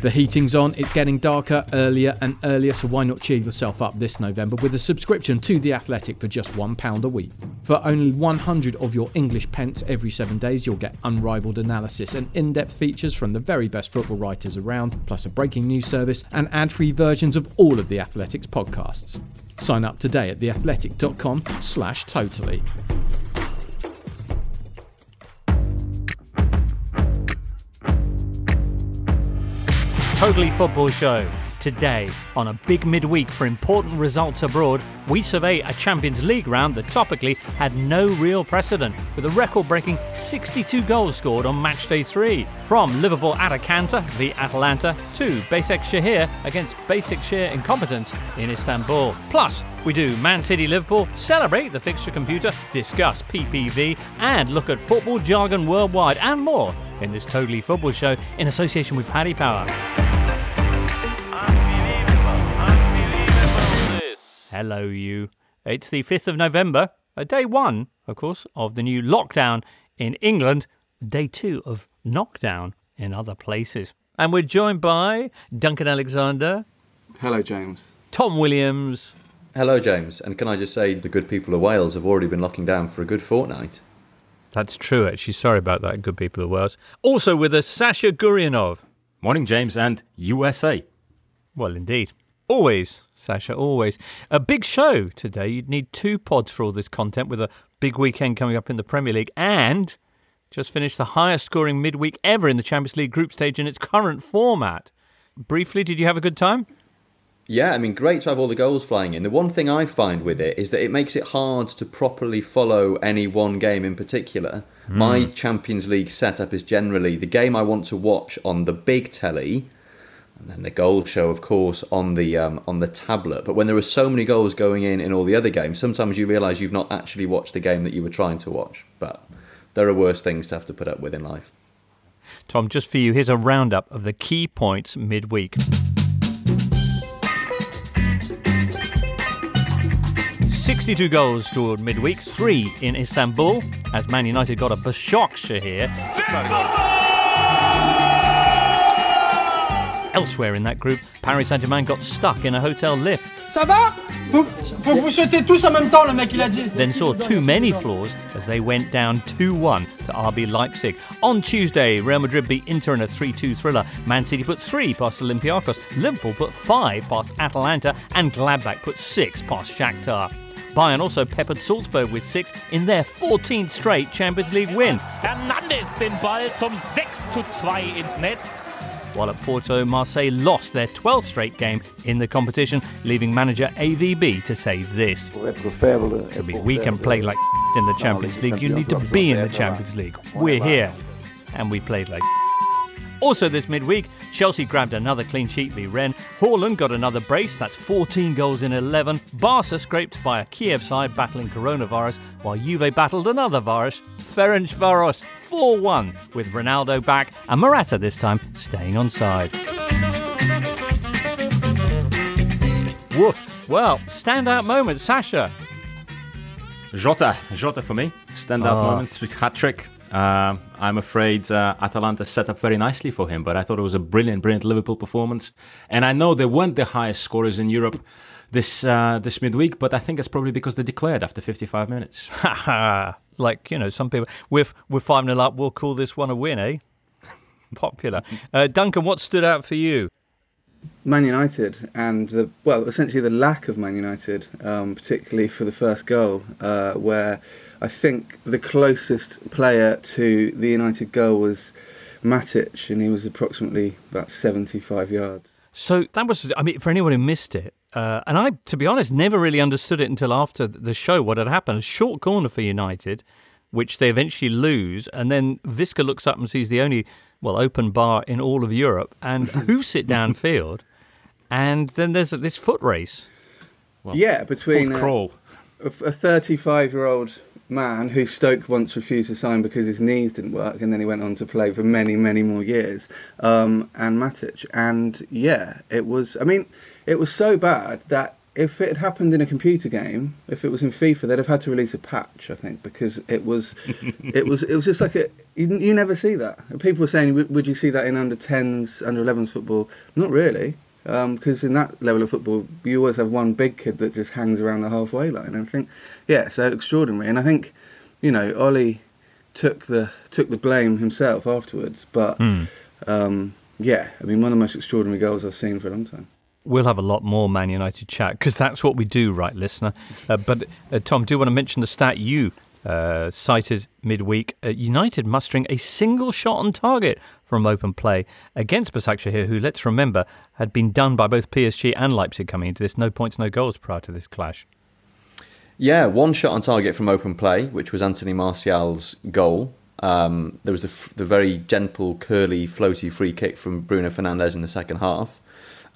The heating's on, it's getting darker earlier and earlier, so why not cheer yourself up this November with a subscription to The Athletic for just £1 a week? For only 100 of your English pence every seven days, you'll get unrivaled analysis and in depth features from the very best football writers around, plus a breaking news service and ad free versions of all of The Athletic's podcasts. Sign up today at theathletic.com slash totally. Totally Football Show. Today, on a big midweek for important results abroad, we survey a Champions League round that topically had no real precedent, with a record breaking 62 goals scored on match day 3. From Liverpool Atalanta v Atalanta to Başakşehir against Başakşehir incompetence in Istanbul. Plus, we do Man City Liverpool, celebrate the fixture computer, discuss PPV, and look at football jargon worldwide and more in this Totally Football Show in association with Paddy Power. Hello, you. It's the 5th of November, day one, of course, of the new lockdown in England, day two of knockdown in other places. And we're joined by Duncan Alexander, Hello, James. Tom Williams, Hello, James. And can I just say the good people of Wales have already been locking down for a good fortnight. That's true, actually. Sorry about that, good people of Wales. Also with us, Sasha Goryunov. Morning, James, and USA. Well, indeed. Always, Sasha, always. A big show today. You'd need two pods for all this content with a big weekend coming up in the Premier League and just finished the highest scoring midweek ever in the Champions League group stage in its current format. Briefly, did you have a good time? Yeah, I mean, great to have all the goals flying in. The one thing I find with it is that it makes it hard to properly follow any one game in particular. Hmm. My Champions League setup is generally the game I want to watch on the big telly, and then the goal show, of course, on the um, on the tablet. But when there are so many goals going in in all the other games, sometimes you realise you've not actually watched the game that you were trying to watch. But there are worse things to have to put up with in life. Tom, just for you, here's a roundup of the key points midweek. 62 goals scored midweek, three in Istanbul, as Man United got a Bashak here. Elsewhere in that group, Paris Saint-Germain got stuck in a hotel lift, Ça va faut, faut que vous sautez tous en même temps, le mec il a dit. then saw too many flaws as they went down 2-1 to RB Leipzig. On Tuesday, Real Madrid beat Inter in a 3-2 thriller. Man City put 3 past Olympiacos, Liverpool put 5 past Atalanta, and Gladbach put 6 past Shakhtar. Bayern also peppered Salzburg with 6 in their 14th straight Champions League win. Hernandez den Ball zum 6 zu 2 ins Netz. While at Porto, Marseille lost their 12th straight game in the competition, leaving manager AVB to say this. I mean, we can play like in the Champions League. You need to be in the Champions League. We're here. And we played like Also this midweek, Chelsea grabbed another clean sheet v Rennes. Haaland got another brace, that's 14 goals in 11. Barca scraped by a Kiev side battling coronavirus, while Juve battled another virus, Ferencvaros 4-1, with Ronaldo back and Morata this time staying on side. Woof. Well, standout moment, Sasha. Jota, Jota for me. Standout Ah. moment, hat trick. Uh, I'm afraid uh, Atalanta set up very nicely for him, but I thought it was a brilliant, brilliant Liverpool performance. And I know they weren't the highest scorers in Europe this uh, this midweek, but I think it's probably because they declared after 55 minutes. like you know, some people with with five 0 up, we'll call this one a win, eh? Popular. Uh, Duncan, what stood out for you? Man United and the well, essentially the lack of Man United, um, particularly for the first goal, uh, where I think the closest player to the United goal was Matic, and he was approximately about seventy-five yards. So that was, I mean, for anyone who missed it, uh, and I, to be honest, never really understood it until after the show what had happened. A short corner for United, which they eventually lose, and then Visca looks up and sees the only well open bar in all of Europe, and hoofs it downfield, and then there's this foot race. Well, yeah, between a, crawl. a 35-year-old man who Stoke once refused to sign because his knees didn't work, and then he went on to play for many, many more years. Um, and Matic, and yeah, it was. I mean, it was so bad that if it had happened in a computer game, if it was in FIFA, they'd have had to release a patch, I think, because it was, it was, it was just like a. You, you never see that. People were saying, would you see that in under 10s, under 11s football? Not really because um, in that level of football, you always have one big kid that just hangs around the halfway line. And I think, yeah, so extraordinary. And I think, you know, Ollie took the took the blame himself afterwards. But mm. um, yeah, I mean, one of the most extraordinary goals I've seen for a long time. We'll have a lot more Man United chat because that's what we do, right, listener? Uh, but uh, Tom, do you want to mention the stat you uh, cited midweek? Uh, United mustering a single shot on target from open play against Başakşehir, who, let's remember, had been done by both PSG and Leipzig coming into this. No points, no goals prior to this clash. Yeah, one shot on target from open play, which was Anthony Martial's goal. Um, there was the, the very gentle, curly, floaty free kick from Bruno Fernandes in the second half.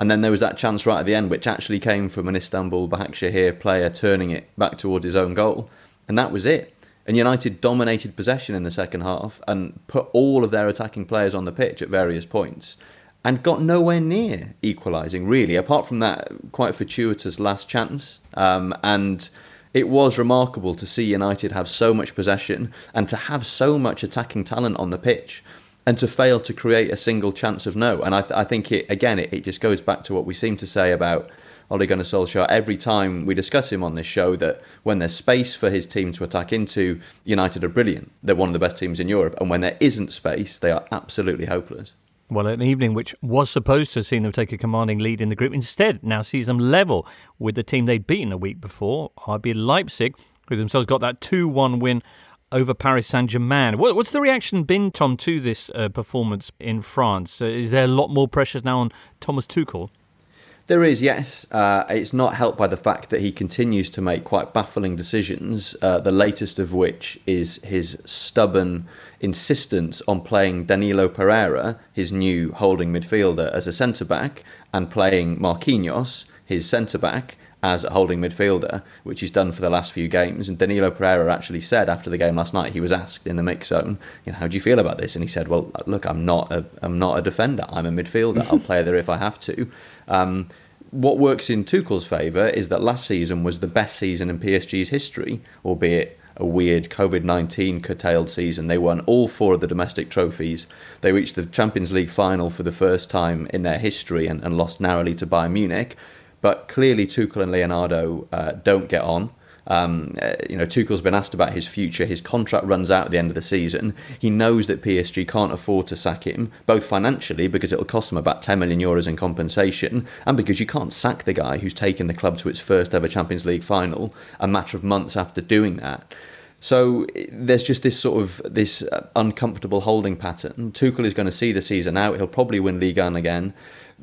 And then there was that chance right at the end, which actually came from an Istanbul Başakşehir player turning it back towards his own goal. And that was it. And United dominated possession in the second half and put all of their attacking players on the pitch at various points and got nowhere near equalising, really, apart from that quite fortuitous last chance. Um, and it was remarkable to see United have so much possession and to have so much attacking talent on the pitch and to fail to create a single chance of no. And I, th- I think it again, it, it just goes back to what we seem to say about Ole Gunnar Solskjaer every time we discuss him on this show that when there's space for his team to attack into, United are brilliant. They're one of the best teams in Europe. And when there isn't space, they are absolutely hopeless. Well, an evening which was supposed to have seen them take a commanding lead in the group instead now sees them level with the team they'd beaten a week before, RB Leipzig, who themselves got that 2 1 win over Paris Saint Germain. What's the reaction been, Tom, to this uh, performance in France? Uh, is there a lot more pressure now on Thomas Tuchel? There is, yes. Uh, it's not helped by the fact that he continues to make quite baffling decisions, uh, the latest of which is his stubborn insistence on playing Danilo Pereira, his new holding midfielder, as a centre back, and playing Marquinhos, his centre back, as a holding midfielder, which he's done for the last few games. And Danilo Pereira actually said after the game last night, he was asked in the mix zone, you know, how do you feel about this? And he said, well, look, I'm not a, I'm not a defender. I'm a midfielder. I'll play there if I have to. Um, what works in Tuchel's favour is that last season was the best season in PSG's history, albeit a weird COVID 19 curtailed season. They won all four of the domestic trophies. They reached the Champions League final for the first time in their history and, and lost narrowly to Bayern Munich. But clearly, Tuchel and Leonardo uh, don't get on. Um, uh, you know, Tuchel's been asked about his future. His contract runs out at the end of the season. He knows that PSG can't afford to sack him, both financially because it'll cost them about 10 million euros in compensation, and because you can't sack the guy who's taken the club to its first ever Champions League final a matter of months after doing that. So there's just this sort of this uh, uncomfortable holding pattern. Tuchel is going to see the season out. He'll probably win Ligue 1 again.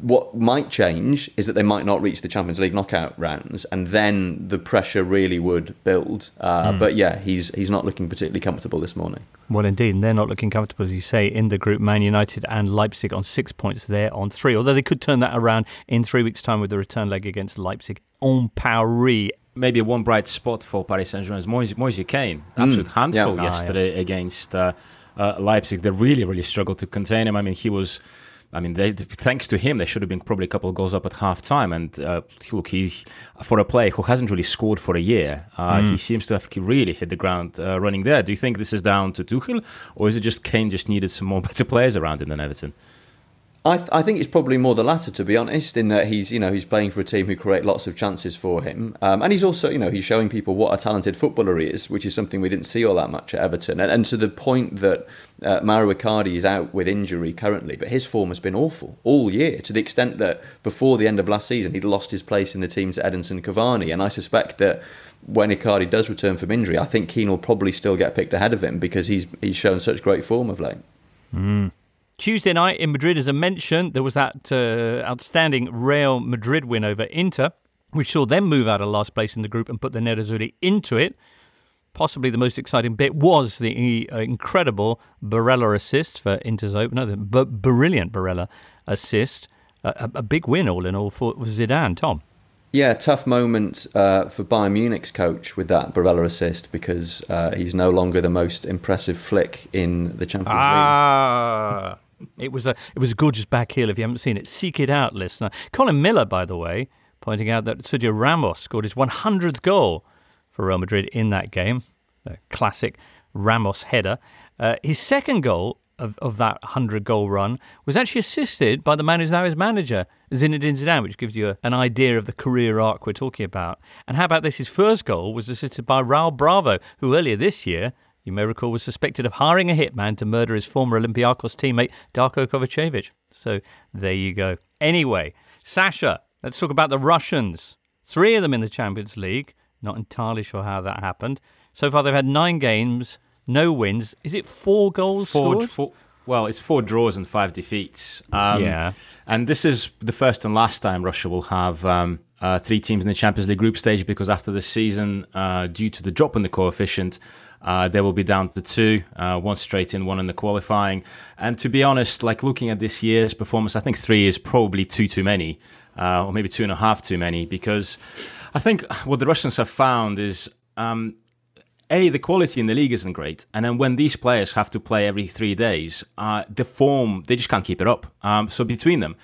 What might change is that they might not reach the Champions League knockout rounds, and then the pressure really would build. Uh, mm. But yeah, he's he's not looking particularly comfortable this morning. Well, indeed, and they're not looking comfortable, as you say, in the group. Man United and Leipzig on six points there on three, although they could turn that around in three weeks' time with the return leg against Leipzig on Paris maybe one bright spot for Paris Saint Germain is Moise, Moise Kean. Hmm. Absolute mm. handful yeah. yesterday ah, yeah. against uh, uh, Leipzig. They really, really struggled to contain him. I mean, he was I mean, they, thanks to him, they should have been probably a couple of goals up at half time. And uh, look, he's for a player who hasn't really scored for a year. Uh, mm. He seems to have really hit the ground uh, running there. Do you think this is down to Tuchel, or is it just Kane just needed some more better players around him than Everton? I, th- I think it's probably more the latter, to be honest, in that he's you know he's playing for a team who create lots of chances for him, um, and he's also you know he's showing people what a talented footballer he is, which is something we didn't see all that much at Everton. And, and to the point that uh, Mauro Icardi is out with injury currently, but his form has been awful all year, to the extent that before the end of last season he'd lost his place in the team to Edinson Cavani, and I suspect that when Icardi does return from injury, I think Kean will probably still get picked ahead of him because he's he's shown such great form of late. Mm. Tuesday night in Madrid, as I mentioned, there was that uh, outstanding Real Madrid win over Inter, which saw them move out of last place in the group and put the Nerazzurri into it. Possibly the most exciting bit was the uh, incredible Barella assist for Inter's opener, the b- brilliant Barella assist. A, a, big win, all in all, for Zidane. Tom. Yeah, tough moment uh, for Bayern Munich's coach with that Barella assist because uh, he's no longer the most impressive flick in the Champions ah. League. It was a it was a gorgeous back heel. If you haven't seen it, seek it out, listener. Colin Miller, by the way, pointing out that Sergio Ramos scored his 100th goal for Real Madrid in that game. A classic Ramos header. Uh, his second goal of, of that 100 goal run was actually assisted by the man who's now his manager, Zinedine Zidane, which gives you a, an idea of the career arc we're talking about. And how about this? His first goal was assisted by Raul Bravo, who earlier this year you may recall, was suspected of hiring a hitman to murder his former Olympiacos teammate Darko Kovacevic. So there you go. Anyway, Sasha, let's talk about the Russians. Three of them in the Champions League. Not entirely sure how that happened. So far, they've had nine games, no wins. Is it four goals four, scored? Four, well, it's four draws and five defeats. Um, yeah. And this is the first and last time Russia will have um, uh, three teams in the Champions League group stage because after this season, uh, due to the drop in the coefficient, uh, they will be down to two, uh, one straight in, one in the qualifying. And to be honest, like looking at this year's performance, I think three is probably two too many, uh, or maybe two and a half too many, because I think what the Russians have found is. Um, a, the quality in the league isn't great, and then when these players have to play every three days, uh, the form they just can't keep it up. Um, so between them,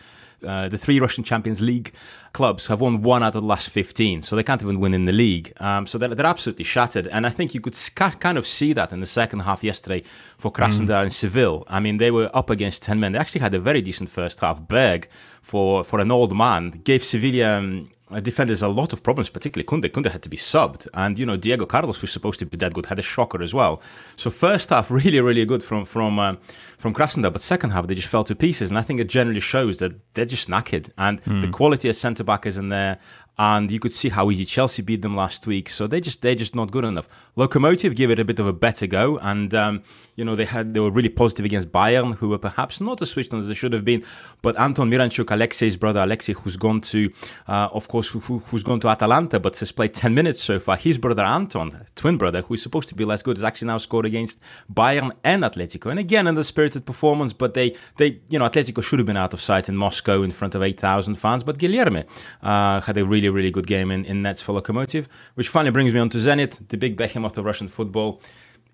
uh, the three Russian Champions League clubs have won one out of the last 15, so they can't even win in the league. Um, so they're, they're absolutely shattered. And I think you could kind of see that in the second half yesterday for Krasnodar mm. and Seville. I mean, they were up against 10 men. They actually had a very decent first half. Berg, for, for an old man, gave Sevilla. Um, defenders a lot of problems, particularly Kunde. Kunde had to be subbed. And, you know, Diego Carlos, who's supposed to be that good, had a shocker as well. So first half, really, really good from from uh, from Krasnodar, but second half, they just fell to pieces. And I think it generally shows that they're just knackered. And mm. the quality of centre back isn't there and you could see how easy Chelsea beat them last week. So they just they're just not good enough. Lokomotiv give it a bit of a better go, and um, you know they had they were really positive against Bayern, who were perhaps not as switched on as they should have been. But Anton Miranchuk, Alexei's brother Alexei, who's gone to, uh, of course, who, has gone to Atalanta, but has played ten minutes so far. His brother Anton, twin brother, who is supposed to be less good, has actually now scored against Bayern and Atletico, and again in the spirited performance. But they they you know Atletico should have been out of sight in Moscow in front of eight thousand fans, but Guilherme uh, had a really really good game in, in nets for Lokomotiv, which finally brings me on to Zenit, the big behemoth of Russian football.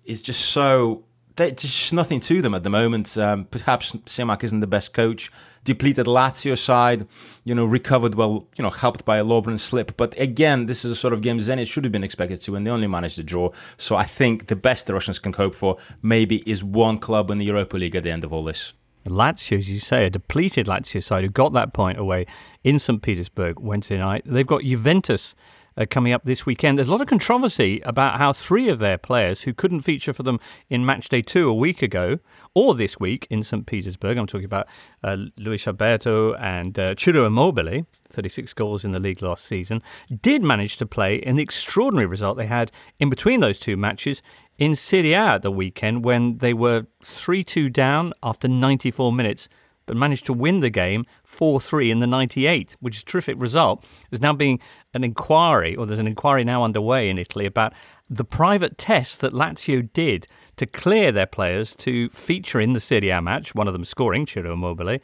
Is just so there's just nothing to them at the moment. Um, perhaps Semak isn't the best coach. Depleted Lazio side, you know, recovered well, you know, helped by a Lovren slip. But again, this is a sort of game Zenit should have been expected to, and they only managed to draw. So I think the best the Russians can hope for maybe is one club in the Europa League at the end of all this. Lazio, as you say, a depleted Lazio side who got that point away in St. Petersburg Wednesday night. They've got Juventus uh, coming up this weekend. There's a lot of controversy about how three of their players who couldn't feature for them in match day two a week ago or this week in St. Petersburg, I'm talking about uh, Luis Alberto and uh, Ciro Immobile, 36 goals in the league last season, did manage to play in the extraordinary result they had in between those two matches in Serie A at the weekend when they were 3 2 down after 94 minutes, but managed to win the game 4 3 in the 98, which is a terrific result. There's now being an inquiry, or there's an inquiry now underway in Italy about the private tests that Lazio did to clear their players to feature in the Serie A match, one of them scoring, Ciro Immobile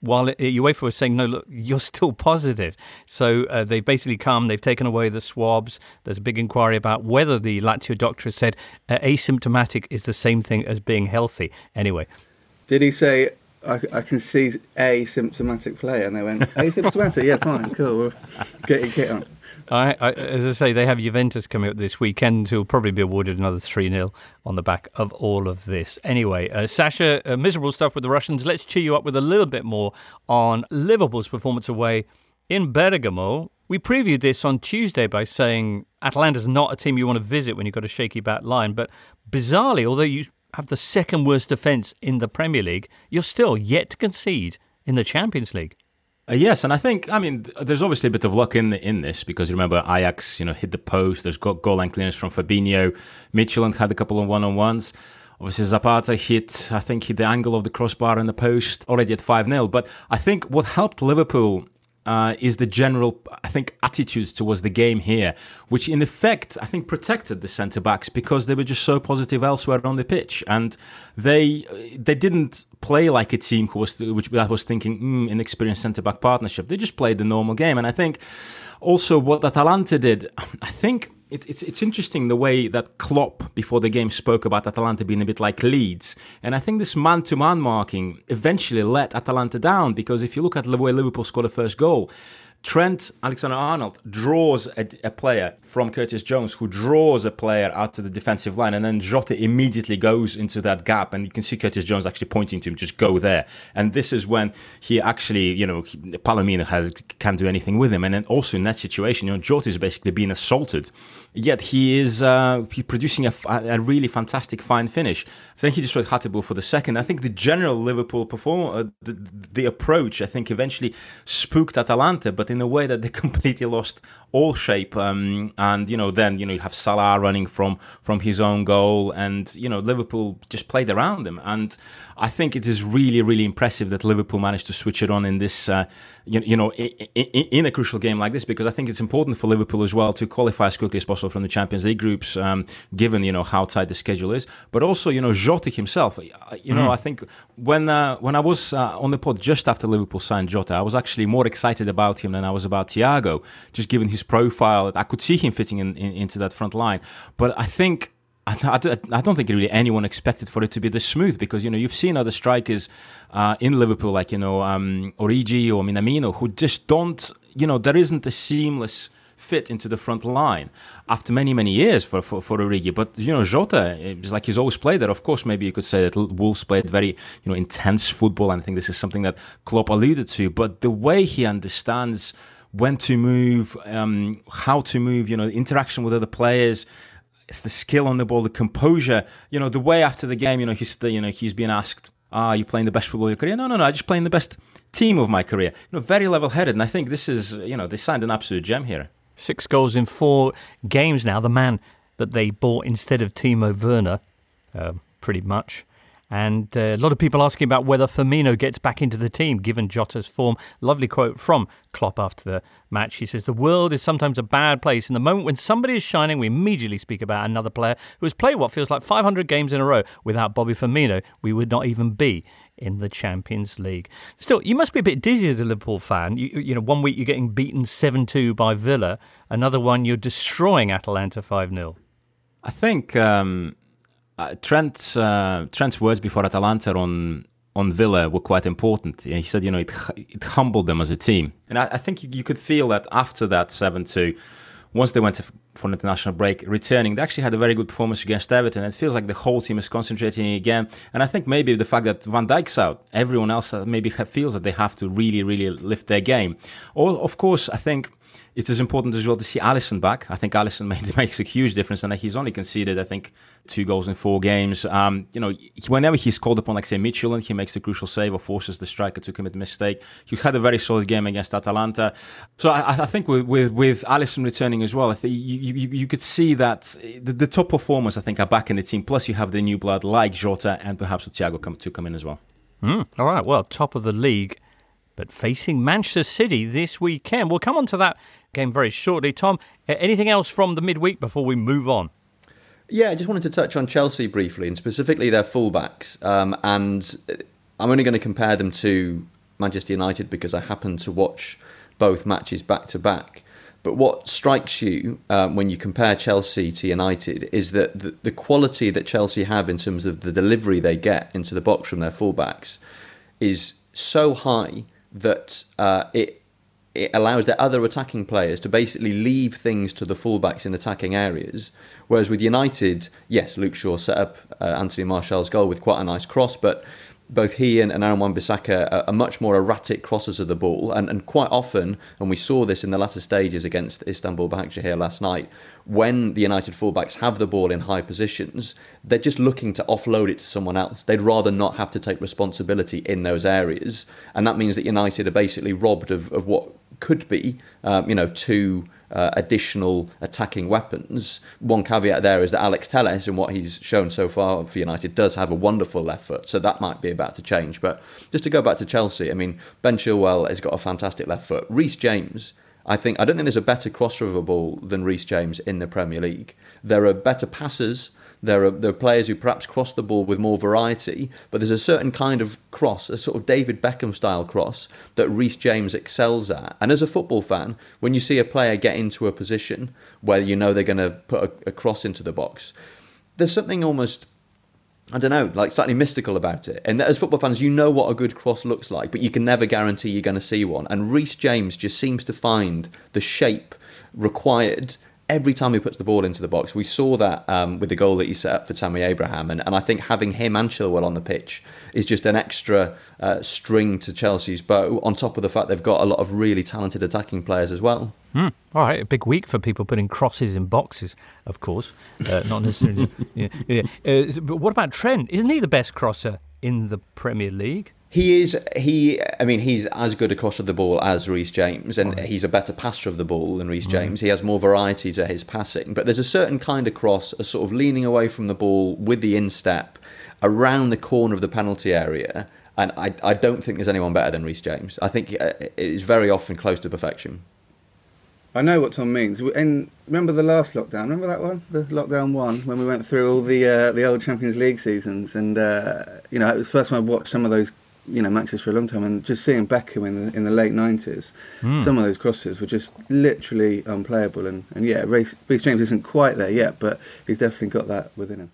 while UEFA was saying, no, look, you're still positive. So uh, they've basically come, they've taken away the swabs. There's a big inquiry about whether the Lazio doctor said uh, asymptomatic is the same thing as being healthy. Anyway. Did he say I, I can see asymptomatic player, and they went asymptomatic. yeah, fine, cool. Get your kit on. I, I, as I say, they have Juventus coming up this weekend, who will probably be awarded another 3 0 on the back of all of this. Anyway, uh, Sasha, uh, miserable stuff with the Russians. Let's cheer you up with a little bit more on Liverpool's performance away in Bergamo. We previewed this on Tuesday by saying Atalanta's not a team you want to visit when you've got a shaky back line, but bizarrely, although you have the second worst defence in the Premier League, you're still yet to concede in the Champions League. Uh, yes, and I think I mean there's obviously a bit of luck in in this because remember Ajax, you know, hit the post. There's got goal line clearance from Fabinho. Midtjylland had a couple of one on ones. Obviously, Zapata hit, I think, hit the angle of the crossbar in the post already at 5 0. But I think what helped Liverpool uh, is the general, I think, attitudes towards the game here, which in effect, I think, protected the centre backs because they were just so positive elsewhere on the pitch, and they they didn't play like a team who was which that was thinking mm, inexperienced centre back partnership. They just played the normal game, and I think also what Atalanta did, I think it, it's it's interesting the way that Klopp before the game spoke about Atalanta being a bit like Leeds, and I think this man-to-man marking eventually let Atalanta down because if you look at the way Liverpool scored the first goal, Trent Alexander Arnold draws a, a, player from Curtis Jones, who draws a player out to the defensive line, and then Jota immediately goes into that gap, and you can see Curtis Jones actually pointing to him, just go there. And this is when he actually, you know, Palomino has can't do anything with him, and then also in that situation, you know, Jota is basically being assaulted, yet he is uh, producing a, a, really fantastic fine finish. Then he destroyed Hateboer for the second. I think the general Liverpool perform, uh, the, the approach, I think eventually spooked Atalanta, but in a way that they completely lost all shape. Um, and you know, then you know you have Salah running from from his own goal, and you know Liverpool just played around them. And I think it is really really impressive that Liverpool managed to switch it on in this, uh, you, you, know, in, in, a crucial game like this because I think it's important for Liverpool as well to qualify as quickly as possible from the Champions League groups, um, given you know how tight the schedule is. But also you know Jota himself. You know, mm. I think when uh, when I was uh, on the pod just after Liverpool signed Jota, I was actually more excited about him than I was about Thiago, just given his profile. I could see him fitting in, in, into that front line. But I think I, I, don't think really anyone expected for it to be this smooth because you know you've seen other strikers uh, in Liverpool like you know um, Origi or Minamino who just don't you know there isn't a seamless fit into the front line after many many years for for, for Origi. But you know Jota, it's like he's always played there. Of course, maybe you could say that Wolves played very you know intense football, and I think this is something that Klopp alluded to. But the way he understands when to move, um, how to move, you know, interaction with other players. It's the skill on the ball, the composure. You know, the way after the game, you know, he's you know he's being asked, "Ah, are you playing the best football of your career?" No, no, no. I'm just playing the best team of my career. You know, very level-headed, and I think this is you know they signed an absolute gem here. Six goals in four games now. The man that they bought instead of Timo Werner, uh, pretty much. And uh, a lot of people asking about whether Firmino gets back into the team given Jota's form. Lovely quote from Klopp after the match. He says, The world is sometimes a bad place. In the moment when somebody is shining, we immediately speak about another player who has played what feels like 500 games in a row. Without Bobby Firmino, we would not even be in the Champions League. Still, you must be a bit dizzy as a Liverpool fan. You, you know, one week you're getting beaten 7 2 by Villa, another one you're destroying Atalanta 5 0. I think. Um uh, Trent, uh, Trent's words before Atalanta on on Villa were quite important. He said, you know, it, it humbled them as a team, and I, I think you, you, could feel that after that seven two, once they went for an international break, returning, they actually had a very good performance against Everton. It feels like the whole team is concentrating again, and I think maybe the fact that Van Dijk's out, everyone else maybe feels that they have to really, really lift their game. Or, of course, I think it is important as well to see Alisson back. I think Alisson made, makes a huge difference, and he's only conceded, I think, two goals in four games. Um, you know, whenever he's called upon, like say and he makes a crucial save or forces the striker to commit a mistake. He had a very solid game against Atalanta. So I, I think with, with with Alisson returning as well, I think you, you, you could see that the, the, top performers, I think, are back in the team. Plus, you have the new blood like Jota and perhaps Thiago come to come in as well. Mm, all right, well, top of the league but facing Manchester City this weekend. We'll come on to that game very shortly. Tom, anything else from the midweek before we move on? Yeah, I just wanted to touch on Chelsea briefly, and specifically their fullbacks. Um, and I'm only going to compare them to Manchester United because I happen to watch both matches back to back. But what strikes you um, when you compare Chelsea to United is that the, the, quality that Chelsea have in terms of the delivery they get into the box from their fullbacks is so high that uh, it it allows their other attacking players to basically leave things to the fullbacks in attacking areas. Whereas with United, yes, Luke Shaw set up uh, Anthony Martial's goal with quite a nice cross, but both he and, and Aaron Wan-Bissaka are, are, much more erratic crossers of the ball, and, and quite often, and we saw this in the latter stages against Istanbul Başakşehir last night, when the United fullbacks have the ball in high positions, they're just looking to offload it to someone else. They'd rather not have to take responsibility in those areas, and that means that United are basically robbed of, of what could be, um, you know, two uh, additional attacking weapons. One caveat there is that Alex Telles, and what he's shown so far for United, does have a wonderful left foot, so that might be about to change. But just to go back to Chelsea, I mean, Ben Chilwell has got a fantastic left foot. Reece James. I think I don't think there's a better crosser of a ball than Reece James in the Premier League. There are better passers there are there are players who perhaps cross the ball with more variety, but there's a certain kind of cross, a sort of David Beckham style cross that Reece James excels at. And as a football fan, when you see a player get into a position where you know they're going to put a, a cross into the box, there's something almost I don't know, like slightly mystical about it. And as football fans, you know what a good cross looks like, but you can never guarantee you're going to see one. And Reece James just seems to find the shape required every time he puts the ball into the box. We saw that um, with the goal that he set up for Tammy Abraham, and, and I think having him and Chilwell on the pitch is just an extra uh, string to Chelsea's bow. On top of the fact they've got a lot of really talented attacking players as well. Hmm. All right, a big week for people putting crosses in boxes, of course, uh, not necessarily. yeah, yeah. Uh, but what about Trent? Isn't he the best crosser in the Premier League? He is he. I mean, he's as good a crosser of the ball as Reece James, and he's a better passer of the ball than Reece James. Right. He has more variety to his passing, but there's a certain kind of cross, a sort of leaning away from the ball with the instep around the corner of the penalty area, and I, I don't think there's anyone better than Reece James. I think uh, it is very often close to perfection. I know what Tom means. And remember the last lockdown? Remember that one, the lockdown one, when we went through all the uh, the old Champions League seasons, and uh, you know it was the first time I watched some of those you know matches for a long time, and just seeing Beckham in the in the late nineties, mm. some of those crosses were just literally unplayable. And, and yeah, Reece James isn't quite there yet, but he's definitely got that within him.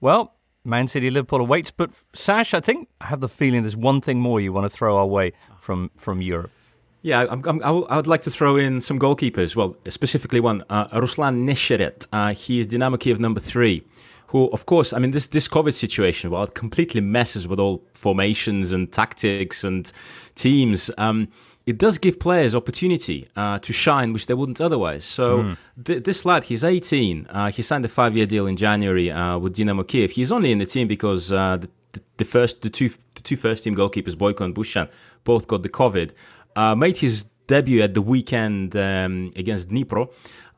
Well, Man City, Liverpool awaits, but Sash, I think I have the feeling there's one thing more you want to throw our way from from Europe. Yeah, I'm, I'm, I would like to throw in some goalkeepers. Well, specifically one, uh, Ruslan Neshcheret. Uh, he is Dynamo Kiev number three who, of course, I mean, this, this COVID situation, well, it completely messes with all formations and tactics and teams. Um, it does give players opportunity uh, to shine, which they wouldn't otherwise. So mm. th- this lad, he's 18. Uh, he signed a five-year deal in January uh, with Dynamo Kiev. He's only in the team because uh, the, the, the, first, the two, the two first-team goalkeepers, Boyko and Bushan, both got the COVID. Uh, made his debut at the weekend um, against Dnipro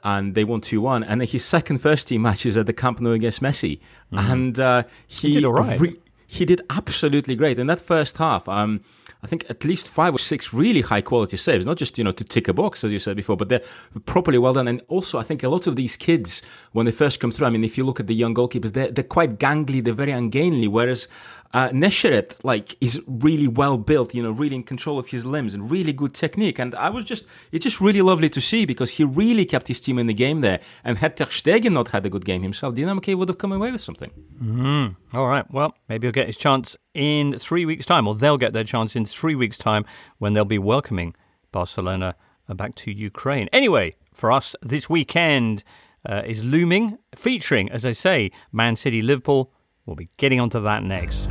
and they won 2 1. And then his second first team matches at the Camp Nou against Messi. Mm-hmm. And uh, he, he, did all right. Re- he did absolutely great. In that first half, um, I think at least five or six really high quality saves, not just, you know, to tick a box, as you said before, but they're properly well done. And also, I think a lot of these kids, when they first come through, I mean, if you look at the young goalkeepers, they're, they're quite gangly, they're very ungainly, whereas uh, Neshcheret, like, is really well built, you know, really in control of his limbs and really good technique. And I was just, it's just really lovely to see because he really kept his team in the game there. And had Ter Stegen not had a good game himself, Dynamo Kiev would have come away with something. Mm. All right. Well, maybe he'll get his chance in three weeks' time, or they'll get their chance in three weeks' time when they'll be welcoming Barcelona back to Ukraine. Anyway, for us this weekend uh, is looming, featuring, as I say, Man City, Liverpool. We'll be getting onto that next.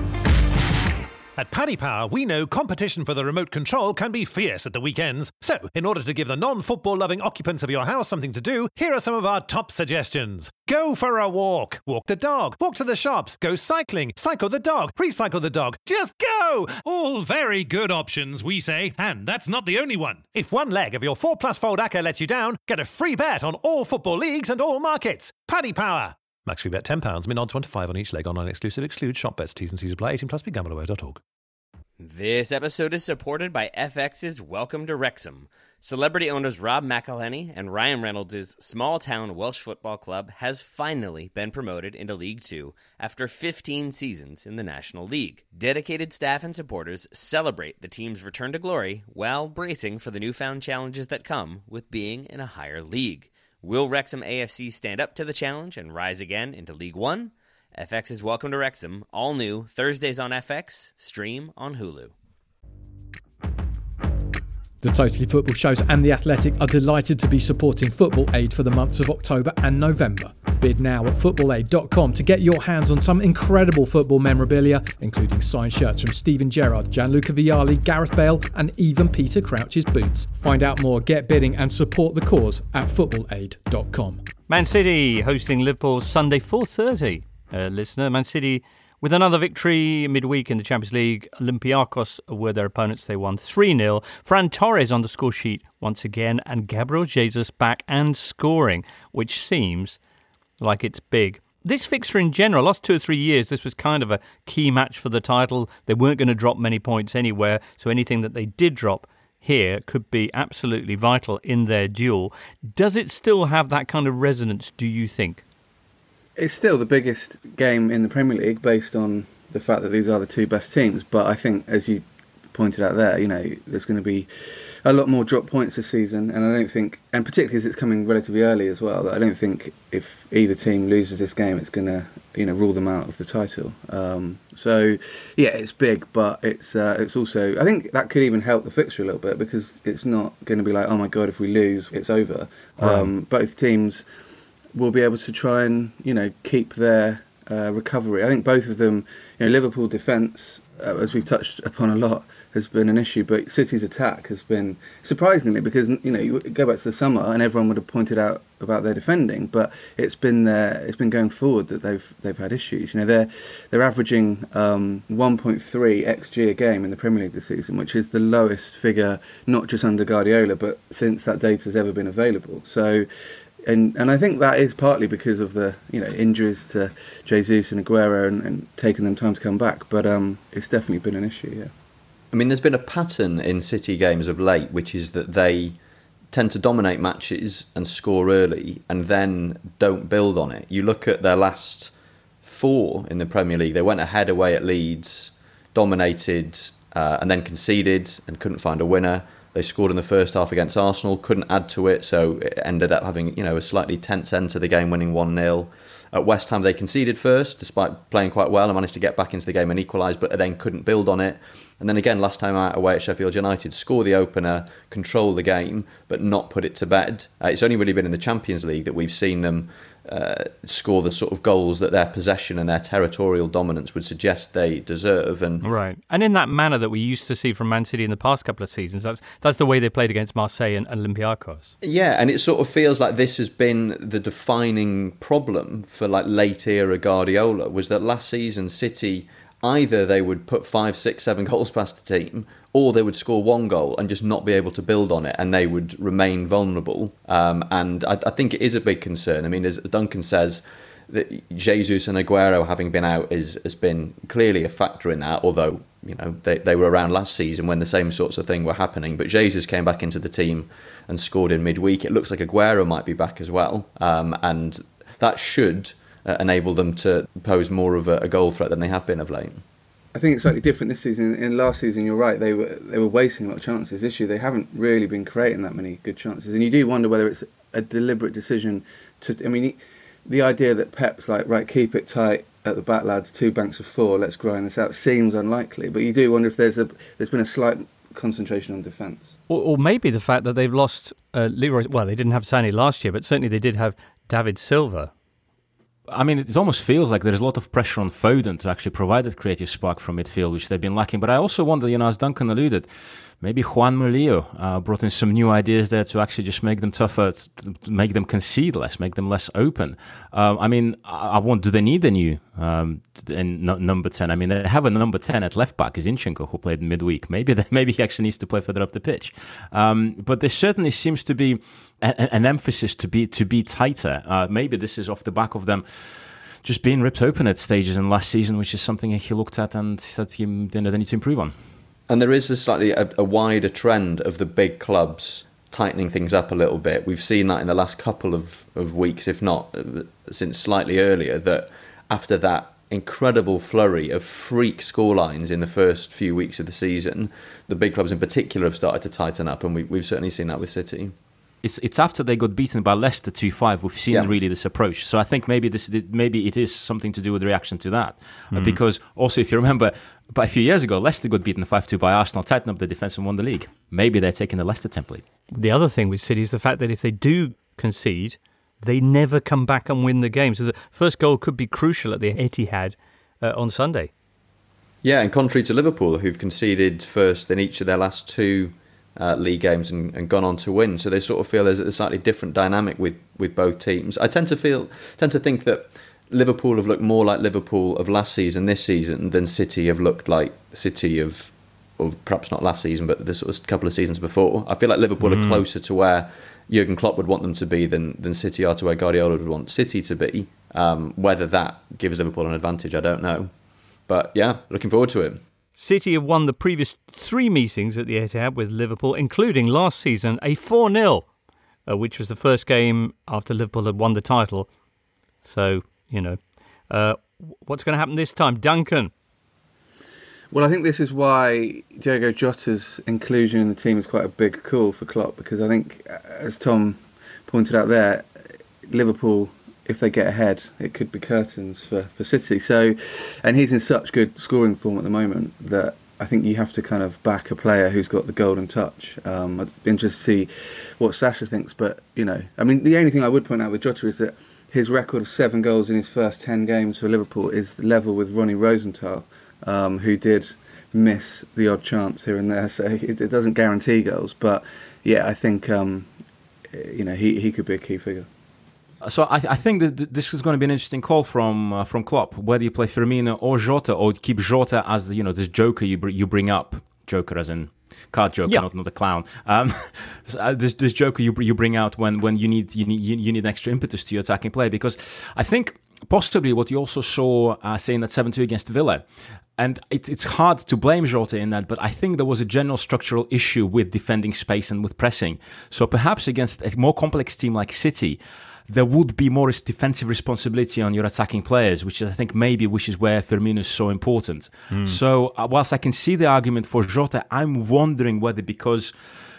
At Paddy Power, we know competition for the remote control can be fierce at the weekends. So, in order to give the non football loving occupants of your house something to do, here are some of our top suggestions. Go for a walk. Walk the dog. Walk to the shops. Go cycling. Cycle the dog. Recycle the dog. Just go! All very good options, we say. And that's not the only one. If one leg of your 4 plus fold acca lets you down, get a free bet on all football leagues and all markets. Paddy Power. Max free bet £10, min odds 25 on each leg, online exclusive, exclude shop bets, T's and C's apply, 18 plus, begambleaware.org. This episode is supported by FX's Welcome to Wrexham. Celebrity owners Rob McElhenney and Ryan Reynolds' small town Welsh football club has finally been promoted into League Two after 15 seasons in the National League. Dedicated staff and supporters celebrate the team's return to glory while bracing for the newfound challenges that come with being in a higher league. Will Wrexham AFC stand up to the challenge and rise again into League One? FX is Welcome to Wrexham, all new Thursdays on FX, stream on Hulu. The Totally Football shows and The Athletic are delighted to be supporting Football Aid for the months of October and November. Bid now at footballaid.com to get your hands on some incredible football memorabilia, including signed shirts from Steven Gerrard, Gianluca Vialli, Gareth Bale, and even Peter Crouch's boots. Find out more, get bidding, and support the cause at footballaid.com. Man City hosting Liverpool Sunday 4:30. Uh, listener, Man City with another victory midweek in the Champions League. Olympiacos were their opponents. They won 3-0. Ferran Torres on the score sheet once again, and Gabriel Jesus back and scoring, which seems like it's big. This fixture in general, last two or three years, this was kind of a key match for the title. They weren't going to drop many points anywhere, so anything that they did drop here could be absolutely vital in their duel. Does it still have that kind of resonance, do you think? It's still the biggest game in the Premier League based on the fact that these are the two best teams, but I think, as you pointed out there, you know, there's going to be a lot more drop points this season, and I don't think, and particularly as it's coming relatively early as well, that I don't think if either team loses this game, it's going to, you know, rule them out of the title. Um, so, yeah, it's big, but it's uh, it's also, I think that could even help the fixture a little bit because it's not going to be like, oh my god, if we lose, it's over. Um, both teams will be able to try and, you know, keep their uh, recovery. I think both of them, you know, Liverpool defence, uh, as we've touched upon a lot, has been an issue, but City's attack has been surprisingly because you know you go back to the summer and everyone would have pointed out about their defending, but it's been there, it's been going forward that they've they've had issues. You know they're they're averaging um, 1.3 xg a game in the Premier League this season, which is the lowest figure not just under Guardiola, but since that data has ever been available. So and and I think that is partly because of the you know injuries to Jesus and Aguero and, and taking them time to come back. But um, it's definitely been an issue. Yeah. I mean, there's been a pattern in City games of late, which is that they tend to dominate matches and score early, and then don't build on it. You look at their last four in the Premier League; they went ahead away at Leeds, dominated, uh, and then conceded and couldn't find a winner. They scored in the first half against Arsenal, couldn't add to it, so it ended up having you know a slightly tense end to the game, winning one 0 At West Ham, they conceded first, despite playing quite well, and managed to get back into the game and equalise, but then couldn't build on it. And then again, last time out away at Sheffield United, score the opener, control the game, but not put it to bed. Uh, it's only really been in the Champions League that we've seen them uh, score the sort of goals that their possession and their territorial dominance would suggest they deserve. And right, and in that manner that we used to see from Man City in the past couple of seasons, that's that's the way they played against Marseille and Olympiacos. Yeah, and it sort of feels like this has been the defining problem for like late era Guardiola was that last season City either they would put five, six, seven goals past the team, or they would score one goal and just not be able to build on it, and they would remain vulnerable. Um, and I, I, think it is a big concern. I mean, as Duncan says, that Jesus and Aguero having been out is has been clearly a factor in that. Although you know they they were around last season when the same sorts of thing were happening, but Jesus came back into the team and scored in midweek. It looks like Aguero might be back as well, um, and that should uh, enable them to pose more of a, a, goal threat than they have been of late. I think it's slightly different this season. In last season, you're right; they were they were wasting a lot of chances. This year, they haven't really been creating that many good chances, and you do wonder whether it's a deliberate decision to. I mean, the idea that Pep's like, right, keep it tight at the back, lads. Two banks of four. Let's grind this out. Seems unlikely, but you do wonder if there's a there's been a slight concentration on defence, or, or, maybe the fact that they've lost uh, Leroy. Well, they didn't have Sané last year, but certainly they did have David Silva I mean, it almost feels like there's a lot of pressure on Foden to actually provide that creative spark from midfield, which they've been lacking. But I also wonder, you know, as Duncan alluded, maybe Juanma Lillo uh, brought in some new ideas there to actually just make them tougher, to make them concede less, make them less open. Um, I mean, I, I, want. Do they need a new um, in, number ten? I mean, they have a number ten at left back, Zinchenko, who played midweek. Maybe they, maybe he actually needs to play further up the pitch. Um, but there certainly seems to be an emphasis to be to be tighter. Uh, maybe this is off the back of them just being ripped open at stages in last season, which is something he looked at and said he, they need to improve on. And there is a slightly a, a wider trend of the big clubs tightening things up a little bit. We've seen that in the last couple of, of weeks, if not uh, since slightly earlier, that after that incredible flurry of freak scorelines in the first few weeks of the season, the big clubs in particular have started to tighten up, and we, we've certainly seen that with City it's it's after they got beaten by Leicester two five. We've seen yeah. really this approach. So I think maybe this maybe it is something to do with the reaction to that, mm. uh, because also if you remember, but a few years ago Leicester got beaten five two by Arsenal, tightened up the defense and won the league. maybe they're taking the Leicester template. The other thing with City is the fact that if they do concede, they never come back and win the game. So the first goal could be crucial at the Etihad uh, on Sunday. Yeah, and contrary to Liverpool, who've conceded first in each of their last two uh, league games and, and, gone on to win, so they sort of feel there's a slightly different dynamic with, with both teams. I tend to feel tend to think that Liverpool have looked more like Liverpool of last season this season than City have looked like City of of perhaps not last season, but this was a couple of seasons before. I feel like Liverpool mm. are closer to where Jurgen Klopp would want them to be than than City are to where Guardiola would want City to be. Um, whether that gives Liverpool an advantage, I don't know. But yeah, looking forward to it. City have won the previous three meetings at the Etihad with Liverpool, including last season a 4 0, uh, which was the first game after Liverpool had won the title. So, you know, uh, what's going to happen this time? Duncan. Well, I think this is why Diego Jota's inclusion in the team is quite a big call for Klopp because I think, as Tom pointed out there, Liverpool if they get ahead, it could be curtains for, for City. So, and he's in such good scoring form at the moment that I think you have to kind of back a player who's got the golden touch. Um, I'd be interested to see what Sasha thinks, but you know, I mean, the only thing I would point out with Jota is that his record of seven goals in his first ten games for Liverpool is level with Ronnie Rosenthal, um, who did miss the odd chance here and there. So it, it doesn't guarantee goals, but yeah, I think um, you know he he could be a key figure. So I, I, think that this is going to be an interesting call from uh, from Klopp. Whether you play Firmino or Jota, or keep Jota as the, you know this Joker you br- you bring up, Joker as in card Joker, yeah. not not a clown. Um, uh, this this Joker you you bring out when when you need you need you need extra impetus to your attacking play because I think possibly what you also saw uh, saying that seven two against Villa. And it, it's hard to blame Jota in that, but I think there was a general structural issue with defending space and with pressing. So perhaps against a more complex team like City, there would be more defensive responsibility on your attacking players, which is, I think maybe which is where Firmino is so important. Mm. So uh, whilst I can see the argument for Jota, I'm wondering whether because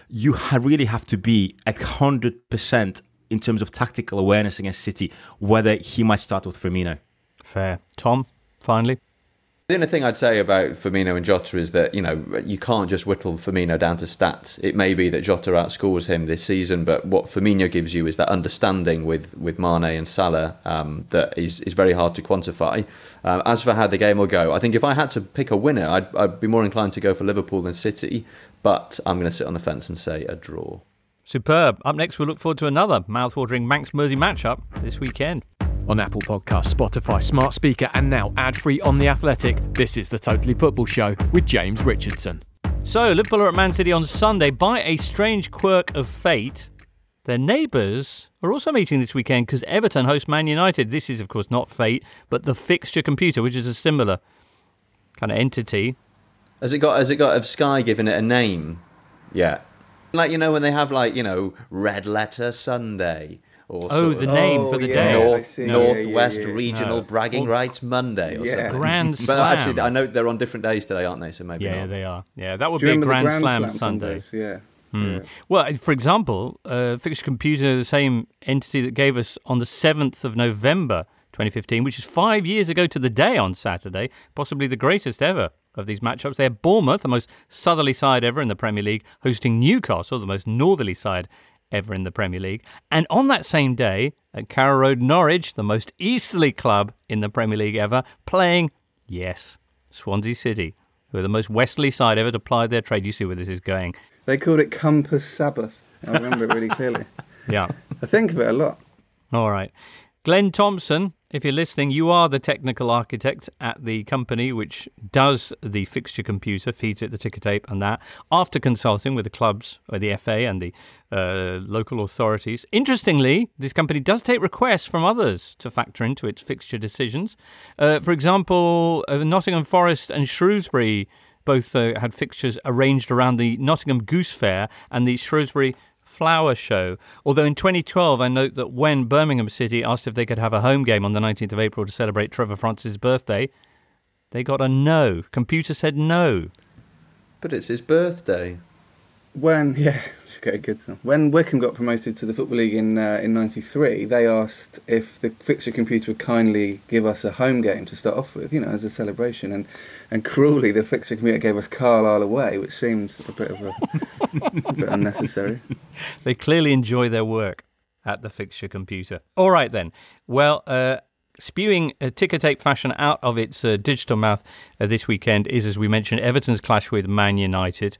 you really have to be at hundred percent in terms of tactical awareness against City, whether he might start with Firmino. Fair, Tom. Finally. The only thing I'd say about Firmino and Jota is that you know you can't just whittle Firmino down to stats. It may be that Jota outscores him this season, but what Firmino gives you is that understanding with with Mane and Salah um, that is is very hard to quantify. Uh, as for how the game will go, I think if I had to pick a winner, I'd, I'd be more inclined to go for Liverpool than City, but I'm going to sit on the fence and say a draw. Superb. Up next, we'll look forward to another mouthwatering Manx Mersey matchup this weekend on Apple Podcasts, Spotify, Smart Speaker, and now ad free on The Athletic. This is the Totally Football Show with James Richardson. So, Liverpool are at Man City on Sunday. By a strange quirk of fate, their neighbours are also meeting this weekend because Everton host Man United. This is, of course, not fate, but the fixture computer, which is a similar kind of entity. Has it got? Has it got? Have Sky given it a name? Yeah, like you know when they have like you know Red Letter Sunday oh, the name oh, for the yeah, day. North, Northwest yeah, yeah, Regional no. Bragging well, Rights Monday or something. Grand Slam. But actually, I know they're on different days today, aren't they? So maybe Yeah, not. they are. Yeah, that would be a Grand, Grand Slam, Slam Sunday. Sundays, yeah. Mm. Well, for example, uh, Fixture Computer, the same entity that gave us on the 7th of November 2015, which is five years ago to the day on Saturday, possibly the greatest ever of these matchups. They're Bournemouth, the most southerly side ever in the Premier League, hosting Newcastle, the most northerly side ever in the Premier League. And on that same day, at Carrow Road, Norwich, the most easterly club in the Premier League ever, playing, yes, Swansea City, who are the most westerly side ever to ply their trade. You see where this is going. They called it Compass Sabbath. I remember it really clearly. Yeah. I think of it a lot. All right. Glenn Thompson, if you're listening, you are the technical architect at the company which does the fixture computer, feeds it the ticker tape and that, after consulting with the clubs, or the FA and the uh, local authorities. Interestingly, this company does take requests from others to factor into its fixture decisions. Uh, for example, uh, Nottingham Forest and Shrewsbury both uh, had fixtures arranged around the Nottingham Goose Fair and the Shrewsbury Flower Show. Although in 2012, I note that when Birmingham City asked if they could have a home game on the 19th of April to celebrate Trevor Francis' birthday, they got a no. Computer said no. But it's his birthday. When, yeah, Okay, good. When Wycombe got promoted to the Football League in uh, in '93, they asked if the fixture computer would kindly give us a home game to start off with, you know, as a celebration. And and cruelly, the fixture computer gave us Carlisle away, which seems a bit of a, a bit unnecessary. They clearly enjoy their work at the fixture computer. All right then. Well. Uh, spewing a ticker tape fashion out of its uh, digital mouth uh, this weekend is, as we mentioned, Everton's clash with Man United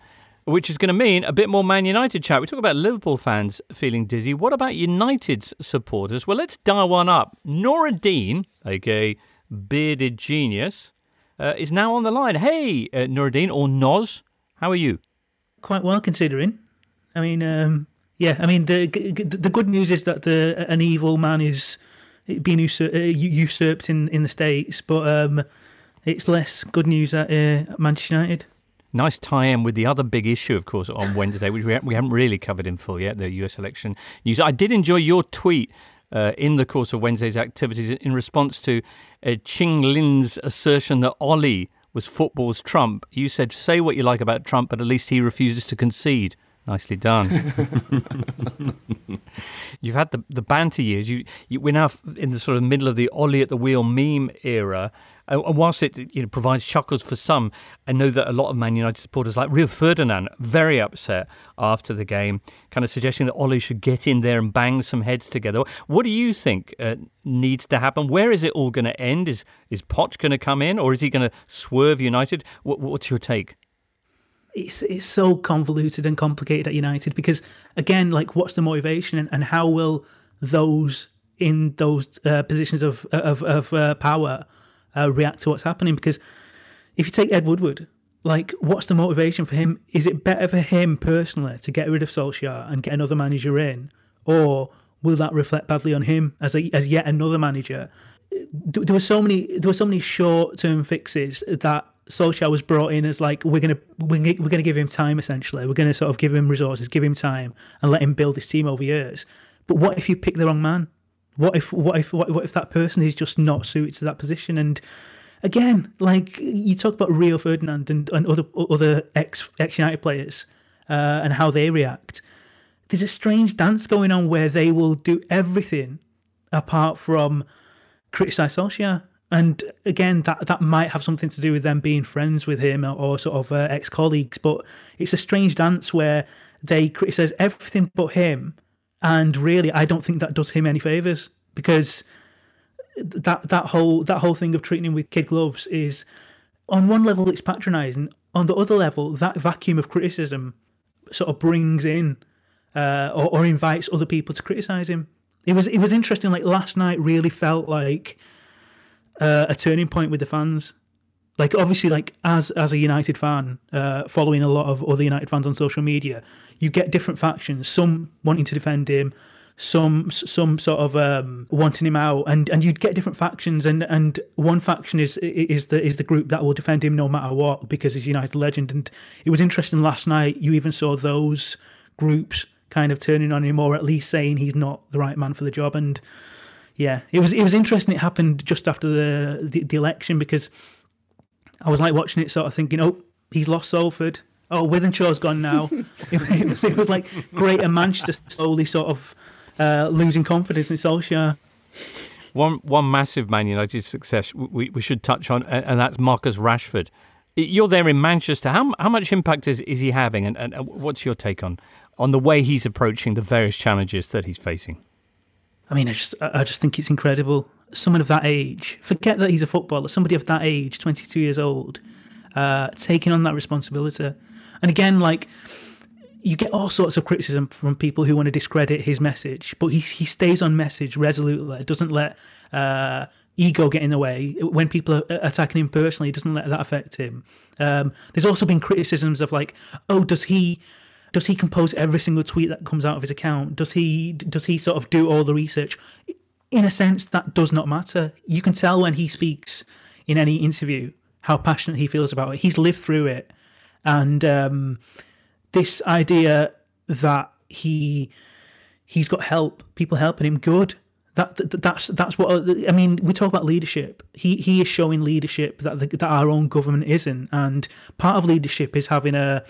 which is going to mean a bit more Man United chat. We talk about Liverpool fans feeling dizzy. What about United's supporters? Well, let's dial one up. Nooruddean, aka Bearded Genius, uh, is now on the line. Hey, uh, Dean or Noz, how are you? Quite well, considering. I mean, um, yeah. I mean, the the good news is that the an evil man is being usurped, uh, usurped in in the states, but um, it's less good news at uh, Manchester United. Nice tie in with the other big issue, of course, on Wednesday, which we haven't really covered in full yet the US election news. I did enjoy your tweet uh, in the course of Wednesday's activities in response to uh, Ching Lin's assertion that Ole was football's Trump. You said, say what you like about Trump, but at least he refuses to concede. Nicely done. You've had the, the banter years. You, you, we're now in the sort of middle of the Ole at the wheel meme era. Uh, and whilst it you know, provides chuckles for some, I know that a lot of Man United supporters, like Rio Ferdinand, very upset after the game, kind of suggesting that Ole should get in there and bang some heads together. What do you think uh, needs to happen? Where is it all going to end? Is is Poch going to come in, or is he going to swerve United? What, what's your take? It's it's so convoluted and complicated at United because again, like, what's the motivation and, and how will those in those uh, positions of of, of uh, power uh, react to what's happening. Because if you take Ed Woodward, like, what's the motivation for him? Is it better for him personally to get rid of Solskjaer and get another manager in, or will that reflect badly on him as a, as yet another manager? There were so many there were so many short term fixes that Solskjaer was brought in as like we're gonna we're gonna give him time essentially. We're gonna sort of give him resources, give him time, and let him build his team over years. But what if you pick the wrong man? What if what if what, what if that person is just not suited to that position? And again, like you talk about Rio Ferdinand and, and other other ex ex United players uh, and how they react. There's a strange dance going on where they will do everything apart from criticize Solskjaer. And again, that that might have something to do with them being friends with him or, or sort of uh, ex colleagues. But it's a strange dance where they criticize everything but him and really, I don't think that does him any favors because that that whole that whole thing of treating him with kid gloves is, on one level, it's patronising. On the other level, that vacuum of criticism sort of brings in uh, or, or invites other people to criticise him. It was it was interesting. Like last night, really felt like uh, a turning point with the fans like obviously like as as a united fan uh, following a lot of other united fans on social media you get different factions some wanting to defend him some some sort of um, wanting him out and and you'd get different factions and and one faction is is the is the group that will defend him no matter what because he's united legend and it was interesting last night you even saw those groups kind of turning on him or at least saying he's not the right man for the job and yeah it was it was interesting it happened just after the the, the election because I was like watching it, sort of thinking, oh, he's lost Salford. Oh, Wythenshawe's gone now. it, was, it was like Greater Manchester slowly sort of uh, losing confidence in Solskjaer. One one massive Man United success we, we should touch on, and that's Marcus Rashford. You're there in Manchester. How how much impact is, is he having, and, and what's your take on on the way he's approaching the various challenges that he's facing? I mean, I just I just think it's incredible someone of that age, forget that he's a footballer, somebody of that age, 22 years old, uh, taking on that responsibility. And again, like, you get all sorts of criticism from people who want to discredit his message, but he, he stays on message resolutely, doesn't let uh, ego get in the way. When people are attacking him personally, he doesn't let that affect him. Um, there's also been criticisms of like, oh, does he does he compose every single tweet that comes out of his account? Does he does he sort of do all the research? In a sense, that does not matter. You can tell when he speaks in any interview how passionate he feels about it. He's lived through it, and um, this idea that he he's got help, people helping him, good. That, that that's that's what I mean. We talk about leadership. He he is showing leadership that that our own government isn't, and part of leadership is having a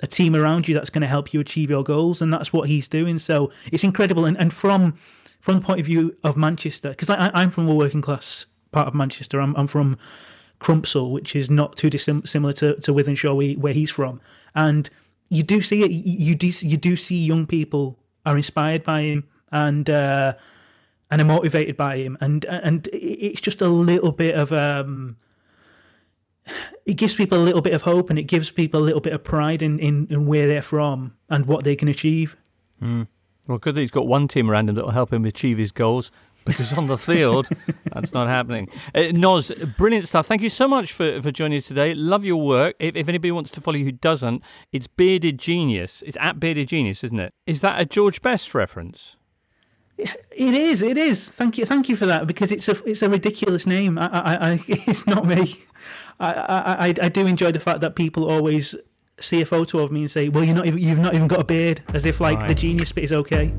a team around you that's going to help you achieve your goals, and that's what he's doing. So it's incredible. And and from from the point of view of Manchester, because I'm from a working class part of Manchester. I'm I'm from Crumpsall, which is not too dissimilar to to Wythenshawe, where he's from, and you do see it. You do you do see young people are inspired by him and uh, and are motivated by him, and and it's just a little bit of um, it gives people a little bit of hope, and it gives people a little bit of pride in in, in where they're from and what they can achieve. Mm. Well, good that he's got one team around him that will help him achieve his goals because on the field, that's not happening. Uh, Noz, brilliant stuff. Thank you so much for, for joining us today. Love your work. If, if anybody wants to follow you who doesn't, it's Bearded Genius. It's at Bearded Genius, isn't it? Is that a George Best reference? It is. It is. Thank you. Thank you for that because it's a it's a ridiculous name. I, I, I it's not me. I, I, I do enjoy the fact that people always see a photo of me and say, "Well, you're not even, you've not even got a beard," as if like right. the genius bit is okay.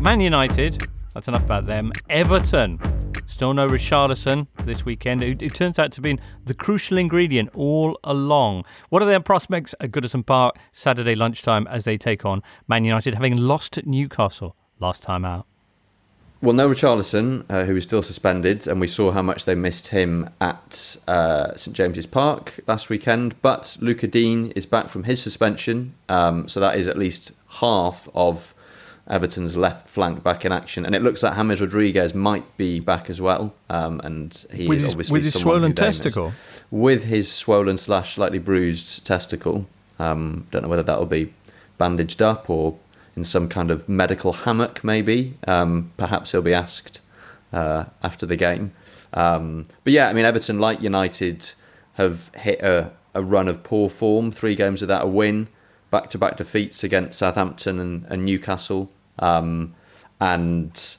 Man United, that's enough about them. Everton, still no Richarlison this weekend. It, turns out to be the crucial ingredient all along. What are their prospects at Goodison Park Saturday lunchtime as they take on Man United, having lost at Newcastle last time out? Well, no Richarlison, uh, who is still suspended, and we saw how much they missed him at uh, St James's Park last weekend. But Lucas Digne is back from his suspension, um, so that is at least half of Everton's left flank back in action, and it looks like James Rodriguez might be back as well. Um, and he with is his, obviously with his swollen testicle, with his swollen slash slightly bruised testicle. Um, don't know whether that will be bandaged up or in some kind of medical hammock, maybe. Um, perhaps he'll be asked uh, after the game. Um, but yeah, I mean, Everton, like United, have hit a, a run of poor form. Three games without a win, back to back defeats against Southampton and, and Newcastle. Um, and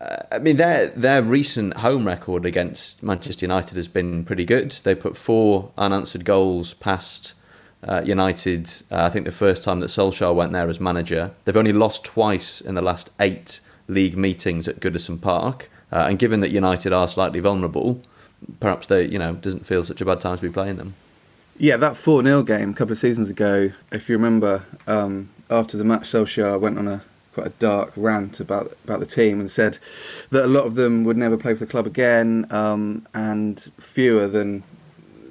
uh, I mean, their their recent home record against Manchester United has been pretty good. They put four unanswered goals past uh, United. Uh, I think the first time that Solskjaer went there as manager. They've only lost twice in the last eight league meetings at Goodison Park. Uh, and given that United are slightly vulnerable, perhaps they you know doesn't feel such a bad time to be playing them. Yeah, that 4 0 game a couple of seasons ago, if you remember, um, after the match, Solskjaer went on a quite a dark rant about about the team and said that a lot of them would never play for the club again, um, and fewer than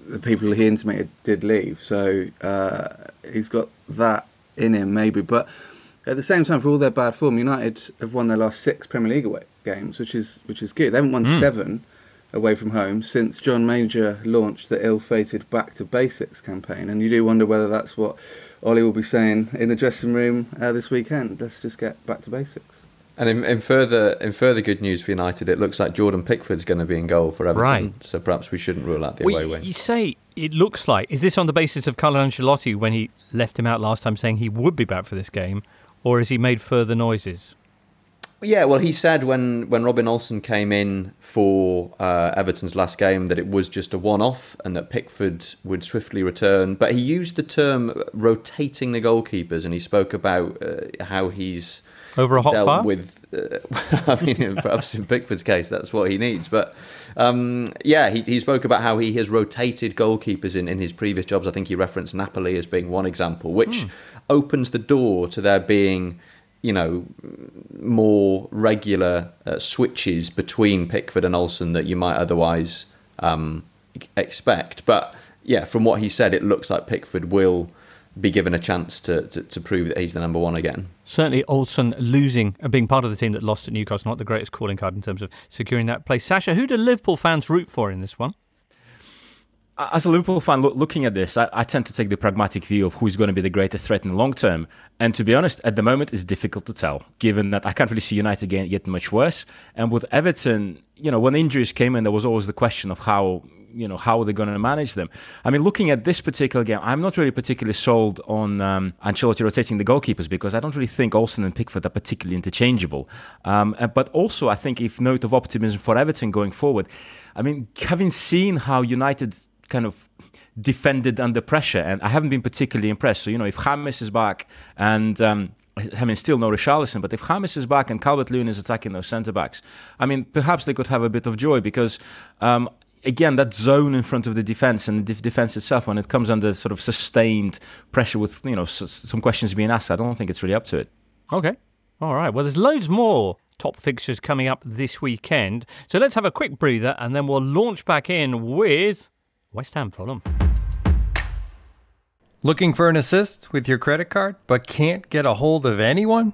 the people he intimated did leave. So uh, he's got that in him, maybe. But at the same time, for all their bad form, United have won their last six Premier League away games, which is which is good. They haven't won mm. seven away from home since John Major launched the ill-fated Back to Basics campaign, and you do wonder whether that's what Ole will be saying in the dressing room uh, this weekend. Let's just get back to basics. And in, in, further in further good news for United, it looks like Jordan Pickford's going to be in goal for Everton. Right. So perhaps we shouldn't rule out the well, away win. You say it looks like. Is this on the basis of Carlo Ancelotti when he left him out last time, saying he would be back for this game, or has he made further noises? Yeah, well, he said when, when Robin Olsen came in for uh, Everton's last game that it was just a one off and that Pickford would swiftly return. But he used the term rotating the goalkeepers and he spoke about uh, how he's over a hot dealt fire? with. Uh, I mean, perhaps in Pickford's case, that's what he needs. But um, yeah, he, he spoke about how he has rotated goalkeepers in, in his previous jobs. I think he referenced Napoli as being one example, which hmm. opens the door to there being you know, more regular uh, switches between Pickford and Olsen that you might otherwise um, expect. But yeah, from what he said, it looks like Pickford will be given a chance to, to, to, prove that he's the number one again. Certainly, Olsen losing and being part of the team that lost at Newcastle, not the greatest calling card in terms of securing that place. Sasha, who do Liverpool fans root for in this one? as a Liverpool fan, looking at this, I, I, tend to take the pragmatic view of who's going to be the greatest threat in the long term. And to be honest, at the moment, it's difficult to tell, given that I can't really see United get, get much worse. And with Everton, you know, when injuries came in, there was always the question of how, you know, how are they going to manage them? I mean, looking at this particular game, I'm not really particularly sold on um, Ancelotti rotating the goalkeepers because I don't really think Olsen and Pickford are particularly interchangeable. Um, but also, I think if note of optimism for Everton going forward, I mean, having seen how United kind of defended under pressure, and I haven't been particularly impressed. So you know, if James is back and um, I mean, still no Richarlison, but if James is back and Calvert Lewin is attacking those centre backs, I mean, perhaps they could have a bit of joy because um, again, that zone in front of the defense and the defense itself, when it comes under sort of sustained pressure with you know some questions being asked, I don't think it's really up to it. Okay, all right. Well, there's loads more top fixtures coming up this weekend. So let's have a quick breather and then we'll launch back in with West Ham Fulham. Looking for an assist with your credit card but can't get a hold of anyone?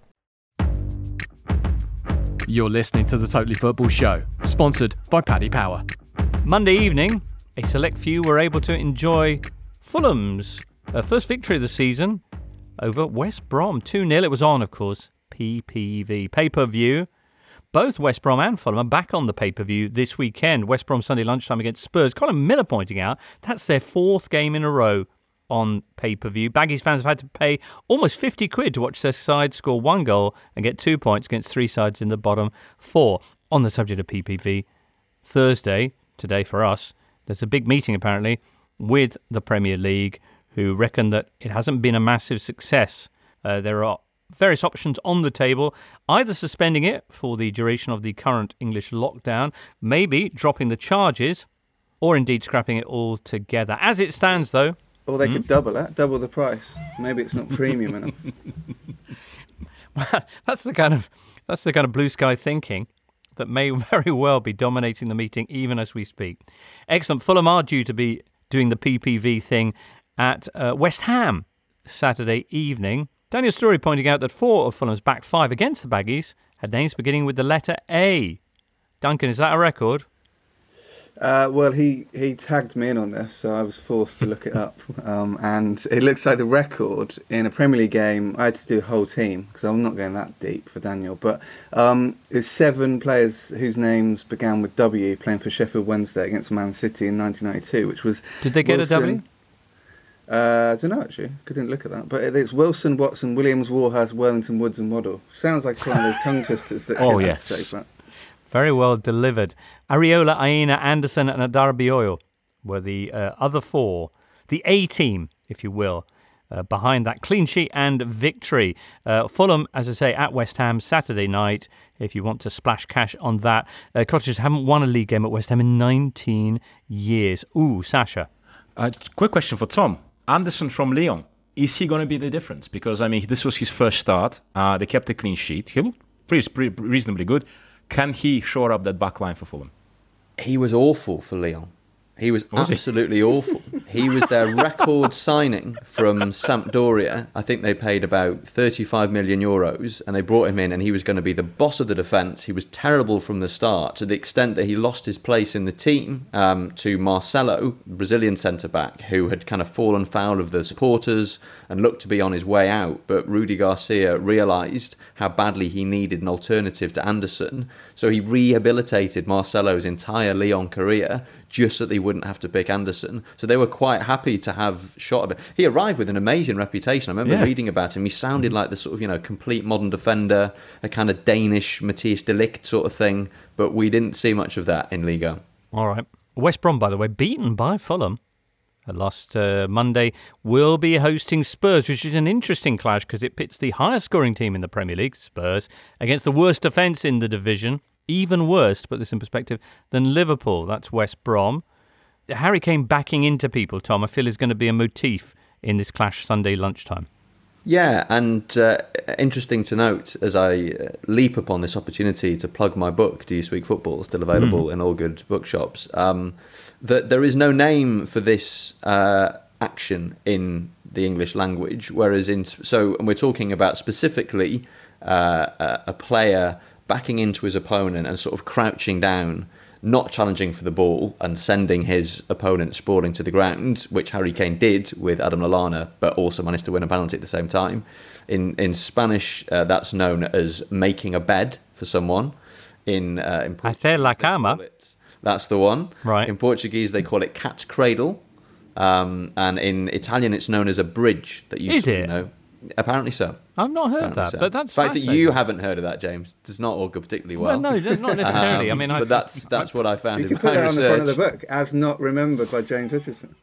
You're listening to the Totally Football Show, sponsored by Paddy Power. Monday evening, a select few were able to enjoy Fulham's uh, first victory of the season over West Brom. 2 0. It was on, of course, PPV. Pay per view. Both West Brom and Fulham are back on the pay per view this weekend. West Brom Sunday lunchtime against Spurs. Colin Miller pointing out that's their fourth game in a row on pay per view. Baggies fans have had to pay almost 50 quid to watch their side score one goal and get two points against three sides in the bottom four. On the subject of PPV, Thursday, today for us, there's a big meeting apparently with the Premier League who reckon that it hasn't been a massive success. Uh, there are various options on the table either suspending it for the duration of the current English lockdown, maybe dropping the charges, or indeed scrapping it all together. As it stands, though, or they mm. could double that, double the price. Maybe it's not premium enough. Well, that's the kind of that's the kind of blue sky thinking that may very well be dominating the meeting even as we speak. Excellent. Fulham are due to be doing the PPV thing at uh, West Ham Saturday evening. Daniel Storey pointing out that four of Fulham's back five against the Baggies had names beginning with the letter A. Duncan, is that a record? Uh, well, he, he tagged me in on this, so I was forced to look it up. Um, and it looks like the record in a Premier League game. I had to do a whole team because I'm not going that deep for Daniel. But um, it's seven players whose names began with W playing for Sheffield Wednesday against Man City in 1992, which was. Did they get Wilson, a W? Uh, I don't know actually. Couldn't look at that. But it's Wilson, Watson, Williams, Warhurst, Worthington, Woods, and Waddle. Sounds like some of those tongue twisters that. kids oh yes. Say, but. Very well delivered. Areola, Aina, Andersen, and Adarabioyo were the uh, other four, the A team, if you will, uh, behind that clean sheet and victory. Uh, Fulham, as I say, at West Ham Saturday night. If you want to splash cash on that, uh, Cottagers haven't won a league game at West Ham in 19 years. Ooh, Sasha. Uh, quick question for Tom. Andersen from Lyon. Is he going to be the difference? Because I mean, this was his first start. Uh, they kept a clean sheet. He looked pretty, pretty reasonably good. Can he shore up that back line for Fulham? He was awful for Lyon. He was, was absolutely he? awful. He was their record signing from Sampdoria. I think they paid about 35 million euros and they brought him in and he was going to be the boss of the defence. He was terrible from the start to the extent that he lost his place in the team um, to Marcelo, Brazilian centre back, who had kind of fallen foul of the supporters and looked to be on his way out. But Rudi Garcia realised how badly he needed an alternative to Andersen. So he rehabilitated Marcelo's entire Lyon career just so they wouldn't have to pick Andersen. So they were quite happy to have shot a bit. He arrived with an amazing reputation. I remember yeah. reading about him. He sounded like the sort of, you know, complete modern defender, a kind of Danish Matthijs de Ligt sort of thing, but we didn't see much of that in Liga. All right. West Brom, by the way, beaten by Fulham. Last uh, Monday will be hosting Spurs, which is an interesting clash because it pits the highest scoring team in the Premier League, Spurs, against the worst defence in the division even worse, to put this in perspective, than Liverpool. That's West Brom. Harry Kane backing into people, Tom, I feel is going to be a motif in this clash Sunday lunchtime. Yeah, and uh, interesting to note as I uh, leap upon this opportunity to plug my book, Do You Speak Football, still available mm. in all good bookshops, um, that there is no name for this uh, action in the English language. Whereas in so, and we're talking about specifically uh, a player backing into his opponent and sort of crouching down, not challenging for the ball and sending his opponent sprawling to the ground, which Harry Kane did with Adam Lallana, but also managed to win a penalty at the same time. In in Spanish, uh, that's known as making a bed for someone. In uh, in Hacer la cama. That's the one. Right. In Portuguese, they call it cat's cradle. Um, and in Italian, it's known as a bridge that you Is you know. Apparently so. I've not heard Apparently that, but that's the fact that you haven't heard of that, James, does not all go particularly Well, well. no, not necessarily. I mean, I- but that's that's what I found You in can put my that on the front of the book as not remembered by James Richardson.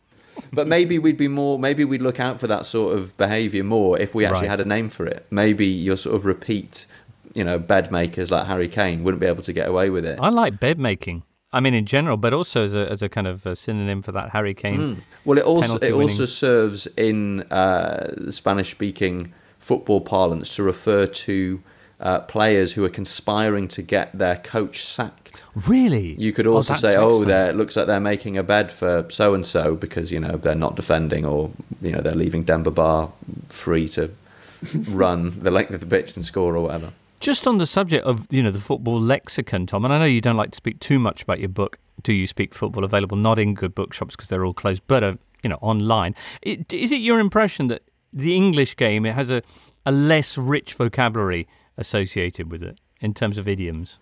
But maybe we'd be more. Maybe we'd look out for that sort of behaviour more if we actually Right. had a name for it. Maybe your sort of repeat, you know, bed makers like Harry Kane wouldn't be able to get away with it. I like bed making. I mean, in general, but also as a as a kind of a synonym for that Harry Kane. Mm. Well, it also it winning- also serves in uh, Spanish speaking football parlance to refer to uh, players who are conspiring to get their coach sacked. Really? You could Oh, also that's say, "Oh, there it looks like they're making a bed for so and so because you know they're not defending, or you know they're leaving Denver Bar free to run the length of the pitch and score or whatever." Just on the subject of you know the football lexicon, Tom, and I know you don't like to speak too much about your book. Do you speak football? Available not in good bookshops because they're all closed, but uh, you know online. Is it your impression that the English game it has a a less rich vocabulary associated with it in terms of idioms?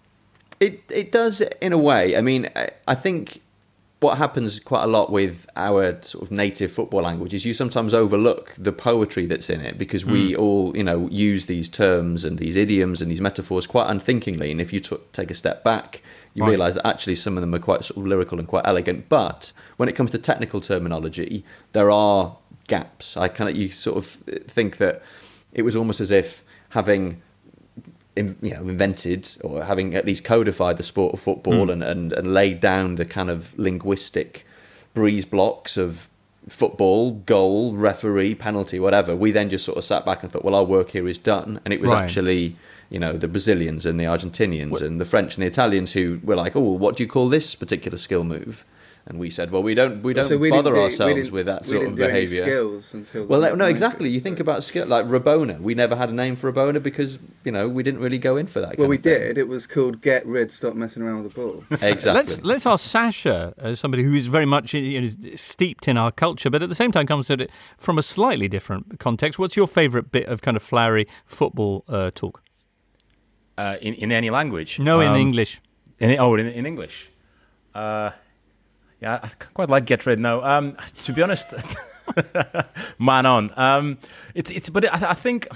It it does in a way. I mean, I, I think what happens quite a lot with our sort of native football language is you sometimes overlook the poetry that's in it because we Mm. all you know use these terms and these idioms and these metaphors quite unthinkingly. And if you t- take a step back, you Right. realise that actually some of them are quite sort of lyrical and quite elegant. But when it comes to technical terminology, there are gaps. I kind of you sort of think that it was almost as if having in, you know invented or having at least codified the sport of football Mm. and, and, and laid down the kind of linguistic breeze blocks of football, goal, referee, penalty, whatever. We then just sort of sat back and thought, well, our work here is done. And it was Right. actually, you know, the Brazilians and the Argentinians and the French and the Italians who were like, oh, well, what do you call this particular skill move? And we said, well, we don't we don't So we bother do- ourselves with that we sort didn't of do behaviour. skills until well, no, no, exactly. You think about skill like Rabona. We never had a name for Rabona because you know we didn't really go in for that. Well, kind we of thing. did. It was called Get Rid, Stop Messing Around with the Ball. Exactly. Let's let's ask Sasha, as somebody who is very much you know, steeped in our culture, but at the same time comes at it from a slightly different context. What's your favourite bit of kind of flowery football uh, talk? Uh, in in any language? No, in Um, English. In, oh, in, in English. Uh, yeah, I quite like Get Rid. now. um, to be honest, man on. Um, it's it's, but I, I think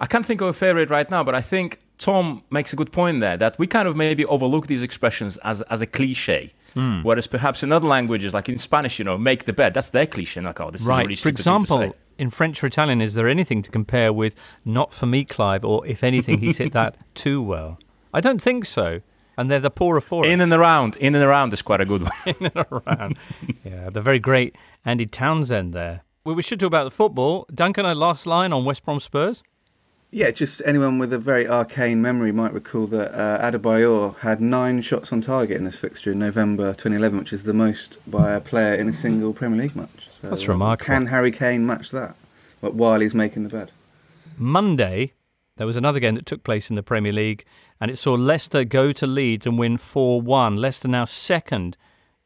I can't think of a favorite right now. But I think Tom makes a good point there that we kind of maybe overlook these expressions as as a cliche. Hmm. Whereas perhaps in other languages, like in Spanish, you know, make the bed. That's their cliche. Like, oh, this is really For stupid thing to example, in French or Italian, is there anything to compare with "Not for me, Clive," or if anything, he's hit that too well? I don't think so. And they're the poorer for it. In and around, in and around is quite a good one. in and around. yeah, the very great Andy Townsend there. Well, we should talk about the football. Duncan, a last line on West Brom Spurs. Yeah, just anyone with a very arcane memory might recall that uh, Adebayor had nine shots on target in this fixture in November 2011, which is the most by a player in a single Premier League match. So, That's remarkable. Can Harry Kane match that? But while he's making the bed. Monday, there was another game that took place in the Premier League, and it saw Leicester go to Leeds and win 4 1. Leicester now second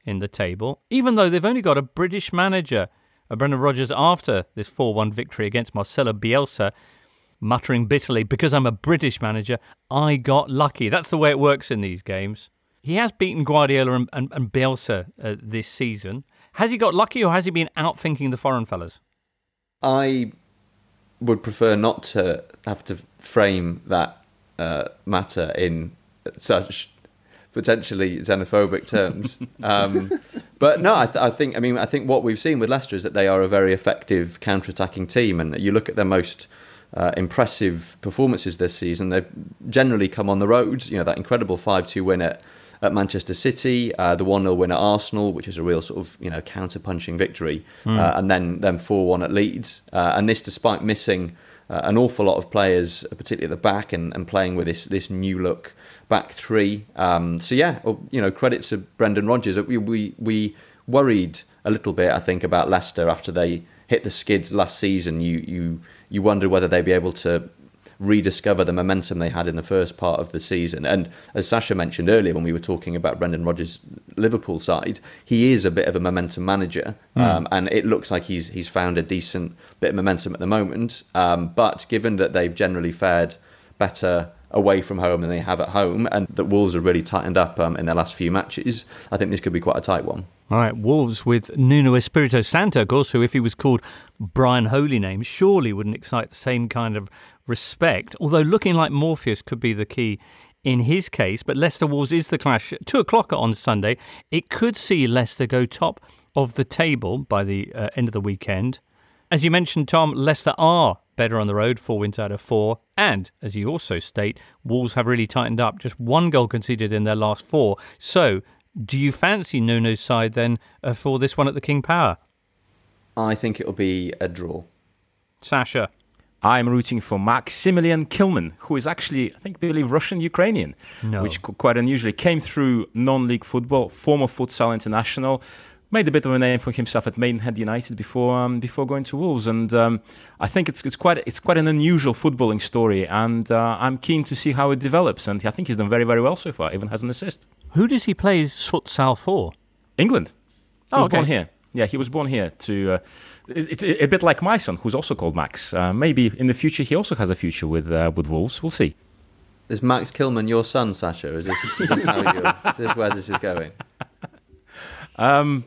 in the table, even though they've only got a British manager, Brendan Rodgers, after this 4 1 victory against Marcelo Bielsa, muttering bitterly, Because I'm a British manager, I got lucky. That's the way it works in these games. He has beaten Guardiola and, and, and Bielsa uh, this season. Has he got lucky or has he been outthinking the foreign fellas? I would prefer not to have to frame that uh, matter in such potentially xenophobic terms. um, but no, I, th- I think I mean I think what we've seen with Leicester is that they are a very effective counter-attacking team, and you look at their most uh, impressive performances this season. They've generally come on the road. You know that incredible five-two win at at Manchester City, uh, the 1 0 win at Arsenal, which was a real sort of you know counter punching victory, Mm. uh, and then then 4 1 at Leeds. Uh, and this despite missing uh, an awful lot of players, uh, particularly at the back, and, and playing with this this new look back three. Um, so yeah, you know, credit to Brendan Rodgers. We, we we worried a little bit, I think, about Leicester after they hit the skids last season. You you you wondered whether they'd be able to rediscover the momentum they had in the first part of the season. And as Sasha mentioned earlier, when we were talking about Brendan Rodgers' Liverpool side, he is a bit of a momentum manager, Mm. um, and it looks like he's he's found a decent bit of momentum at the moment. Um, but given that they've generally fared better away from home than they have at home, and that Wolves are really tightened up um, in their last few matches. I think this could be quite a tight one. All right, Wolves with Nuno Espirito Santo, of course, who, if he was called Brian Holy name, surely wouldn't excite the same kind of respect. Although looking like Morpheus could be the key in his case. But Leicester Wolves is the clash. Two o'clock on Sunday. It could see Leicester go top of the table by the uh, end of the weekend. As you mentioned, Tom, Leicester are better on the road, four wins out of four. And as you also state, Wolves have really tightened up, just one goal conceded in their last four. So, do you fancy Nuno's side then uh, for this one at the King Power? I think it'll be a draw. Sasha. I'm rooting for Maximilian Kilman, who is actually, I think, I believe Russian Ukrainian, no. which quite unusually came through non league football, former futsal international, made a bit of a name for himself at Maidenhead United before um, before going to Wolves, and um, I think it's it's quite it's quite an unusual footballing story, and uh, I'm keen to see how it develops. And I think he's done very very well so far, even has an assist. Who does he play futsal for? England. He oh, was okay. born here. Yeah, he was born here. To uh, it's a bit like my son, who's also called Max. Uh, maybe in the future he also has a future with uh, with Wolves. We'll see. Is Max Kilman your son, Sasha? Is this, is this how you? Is this where this is going? Um,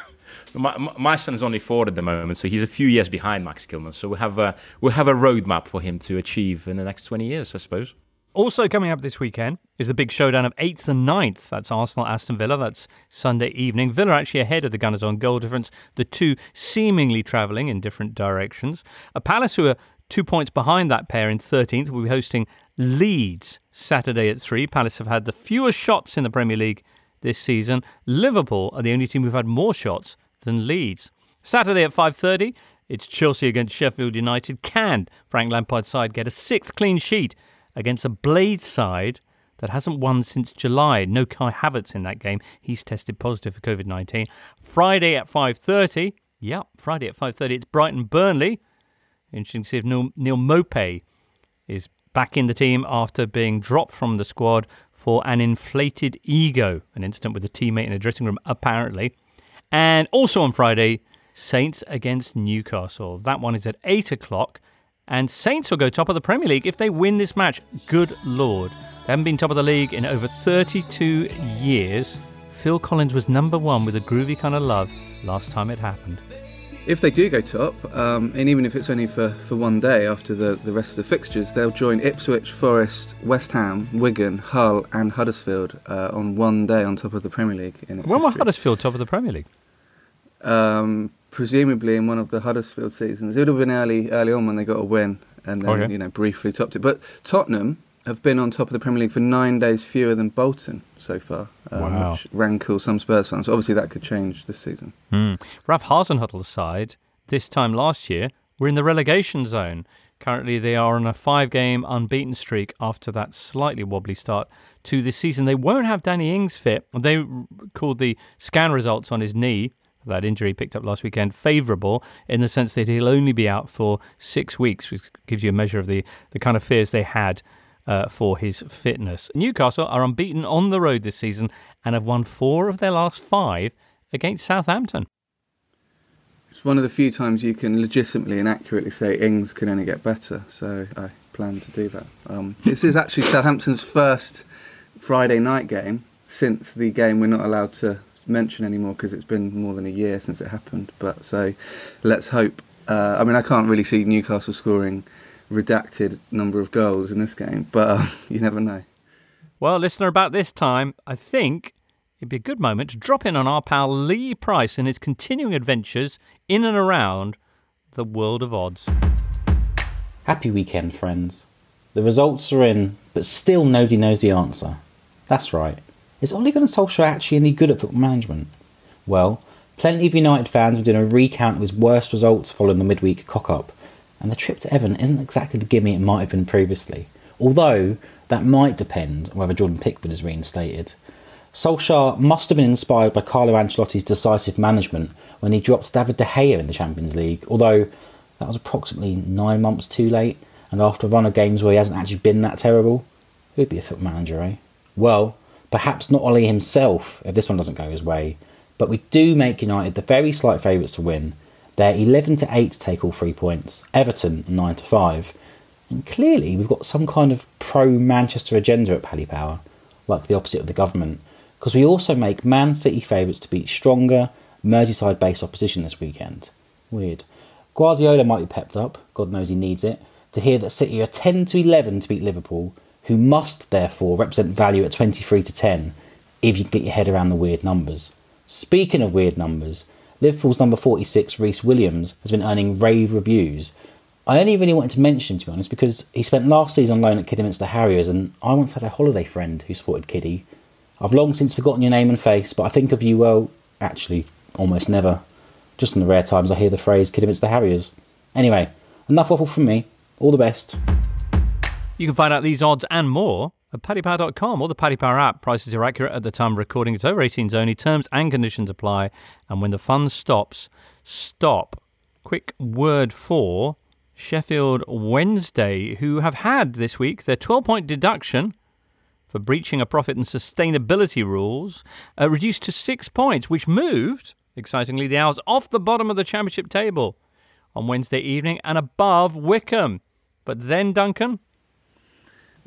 my, my son is only four at the moment, so he's a few years behind Max Kilman. So we have a we have a roadmap for him to achieve in the next twenty years, I suppose. Also coming up this weekend is the big showdown of 8th and 9th. That's Arsenal Aston Villa. That's Sunday evening. Villa actually ahead of the Gunners on goal difference. The two seemingly travelling in different directions. A Palace who are two points behind that pair in 13th will be hosting Leeds Saturday at 3. Palace have had the fewest shots in the Premier League this season. Liverpool are the only team who've had more shots than Leeds. Saturday at 5:30, it's Chelsea against Sheffield United. Can Frank Lampard's side get a sixth clean sheet against a Blade side that hasn't won since July? No Kai Havertz in that game. He's tested positive for COVID-19. Friday at 5:30. Yep, Friday at 5:30. It's Brighton Burnley. Interesting to see if Neil, Neil Maupay is back in the team after being dropped from the squad for an inflated ego, an incident with a teammate in a dressing room, apparently. And also on Friday, Saints against Newcastle. That one is at 8 o'clock. And Saints will go top of the Premier League if they win this match. Good Lord. They haven't been top of the league in over 32 years. Phil Collins was number one with a groovy kind of love last time it happened. If they do go top, um, and even if it's only for, for one day after the, the rest of the fixtures, they'll join Ipswich, Forest, West Ham, Wigan, Hull, and Huddersfield uh, on one day on top of the Premier League. When were. Huddersfield top of the Premier League? Um, presumably in one of the Huddersfield seasons. It would have been early early on when they got a win and then Okay. you know briefly topped it. But Tottenham have been on top of the Premier League for nine days fewer than Bolton so far, um, Wow. which rankles some Spurs fans. Obviously, that could change this season. Hmm. Ralph Hasenhuttl's side, this time last year, were in the relegation zone. Currently, they are on a five game unbeaten streak after that slightly wobbly start to this season. They won't have Danny Ings fit. They called the scan results on his knee, that injury picked up last weekend, favourable in the sense that he'll only be out for six weeks, which gives you a measure of the, the kind of fears they had uh, for his fitness. Newcastle are unbeaten on the road this season and have won four of their last five against Southampton. It's one of the few times you can legitimately and accurately say Ings can only get better. So I plan to do that. Um, this is actually Southampton's first Friday night game since the game we're not allowed to mention anymore because it's been more than a year since it happened. But so let's hope. Uh, I mean, I can't really see Newcastle scoring redacted number of goals in this game, but uh, you never know. Well, listener, about this time, I think it'd be a good moment to drop in on our pal Lee Price and his continuing adventures in and around the world of odds. Happy weekend, friends. The results are in, but still nobody knows the answer. That's right. Is Ole Gunnar Solskjaer actually any good at football management? Well, plenty of United fans have done a recount of his worst results following the midweek cock-up, and the trip to Everton isn't exactly the gimme it might have been previously. Although, that might depend on whether Jordan Pickford is reinstated. Solskjaer must have been inspired by Carlo Ancelotti's decisive management when he dropped David De Gea in the Champions League, although that was approximately nine months too late, and after a run of games where he hasn't actually been that terrible. Who'd be a foot manager, eh? Well, perhaps not Ole himself if this one doesn't go his way, but we do make United the very slight favourites to win. They're 11 to 8 to take all three points, Everton 9 to 5. And clearly, we've got some kind of pro Manchester agenda at Paddy Power, like the opposite of the government, because we also make Man City favourites to beat stronger, Merseyside based opposition this weekend. Weird. Guardiola might be pepped up, God knows he needs it, to hear that City are 10 to 11 to beat Liverpool, who must therefore represent value at 23 to 10 if you can get your head around the weird numbers. Speaking of weird numbers, Liverpool's number 46, Rhys Williams, has been earning rave reviews. I only really wanted to mention to be honest, because he spent last season on loan at Kidderminster Harriers, and I once had a holiday friend who supported Kiddy. I've long since forgotten your name and face, but I think of you, well, actually, almost never. Just in the rare times I hear the phrase Kidderminster Harriers. Anyway, enough waffle from me. All the best. You can find out these odds and more at paddypower.com or the Paddy Power app. Prices are accurate at the time of recording. It's over 18s only. Terms and conditions apply. And when the fun stops, stop. Quick word for Sheffield Wednesday, who have had this week their 12 point deduction for breaching a profit and sustainability rules uh, reduced to six points, which moved, excitingly, the Owls off the bottom of the championship table on Wednesday evening and above Wycombe. But then, Duncan,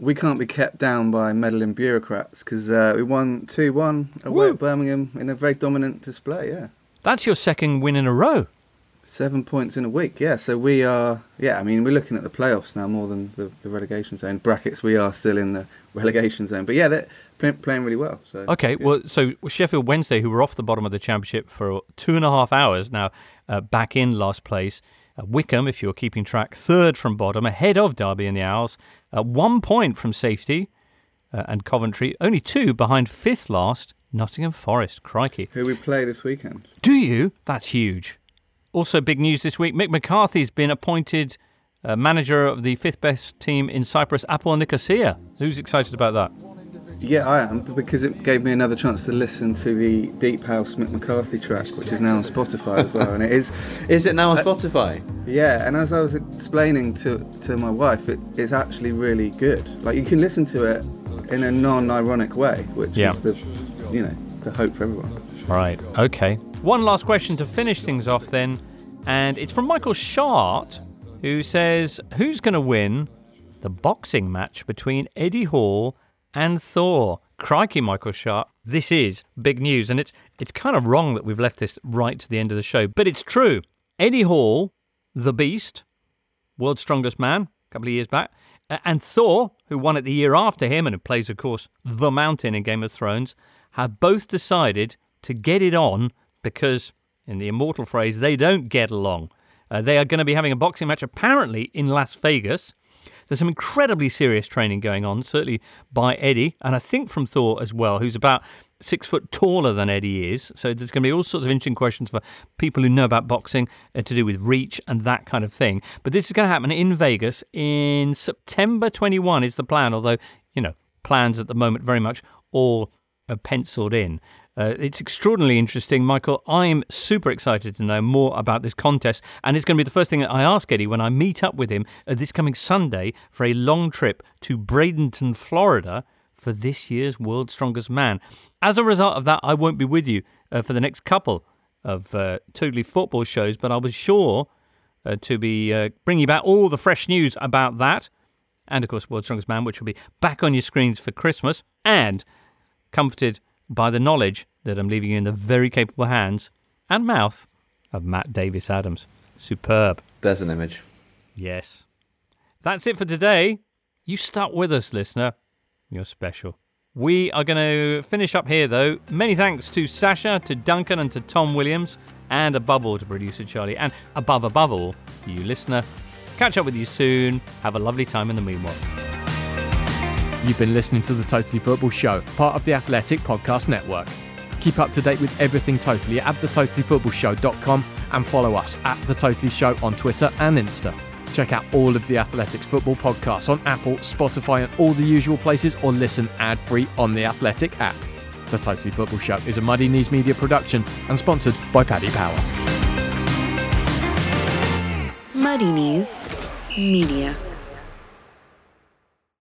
we can't be kept down by meddling bureaucrats because uh, we won 2 1 away Woo. at Birmingham in a very dominant display, yeah. that's your second win in a row. Seven points in a week, yeah. So we are, yeah, I mean, we're looking at the playoffs now more than the, the relegation zone. Brackets, we are still in the relegation zone. But yeah, they're play, playing really well. So Okay, well, so Sheffield Wednesday, who were off the bottom of the championship for two and a half hours, now uh, back in last place. Wycombe, if you're keeping track, third from bottom, ahead of Derby and the Owls, uh, one point from safety, uh, and Coventry, only two behind fifth last, Nottingham Forest. Crikey. Who we play this weekend? Do you? That's huge. Also, big news this week Mick McCarthy's been appointed uh, manager of the fifth best team in Cyprus, APOEL Nicosia. Who's excited about that? Yeah, I am, because it gave me another chance to listen to the Deep House Mick McCarthy track, which is now on Spotify as well. And it is. Is it now on Spotify? Yeah, and as I was explaining to, to my wife, it, it's actually really good. Like, you can listen to it in a non ironic way, which Yeah. is the, you know, the hope for everyone. Right, okay. One last question to finish things off then, and it's from Michael Shart, who says, Who's going to win the boxing match between Eddie Hall and Thor? Crikey, Michael Shart. This is big news, and it's it's kind of wrong that we've left this right to the end of the show, but it's true. Eddie Hall, the Beast, world's strongest man, a couple of years back, and Thor, who won it the year after him and who plays, of course, the Mountain in Game of Thrones, have both decided to get it on because, in the immortal phrase, they don't get along. Uh, they are going to be having a boxing match apparently in Las Vegas. There's some incredibly serious training going on, certainly by Eddie, and I think from Thor as well, who's about six foot taller than Eddie is. So there's going to be all sorts of interesting questions for people who know about boxing uh, to do with reach and that kind of thing. But this is going to happen in Vegas in September 21 is the plan, although, you know, plans at the moment very much all uh, penciled in. Uh, it's extraordinarily interesting, Michael. I'm super excited to know more about this contest, and it's going to be the first thing that I ask Eddie when I meet up with him uh, this coming Sunday for a long trip to Bradenton, Florida, for this year's World's Strongest Man. As a result of that, I won't be with you uh, for the next couple of uh, Totally Football shows, but I'll be sure uh, to be uh, bringing you back all the fresh news about that, and of course, World's Strongest Man, which will be back on your screens for Christmas, and comforted by the knowledge that I'm leaving you in the very capable hands and mouth of Matt Davis Adams. Superb. There's an image. Yes. That's it for today. You stuck with us, listener. You're special. We are going to finish up here, though. Many thanks to Sasha, to Duncan, and to Tom Williams, and above all to producer Charlie, and above, above all, you listener. Catch up with you soon. Have a lovely time in the meanwhile. You've been listening to the Totally Football Show, part of the Athletic Podcast Network. Keep up to date with everything Totally at thetotallyfootballshow.com and follow us at The Totally Show on Twitter and Insta. Check out all of the Athletics football podcasts on Apple, Spotify, and all the usual places, or listen ad free on the Athletic app. The Totally Football Show is a Muddy Knees Media production and sponsored by Paddy Power. Muddy Knees Media.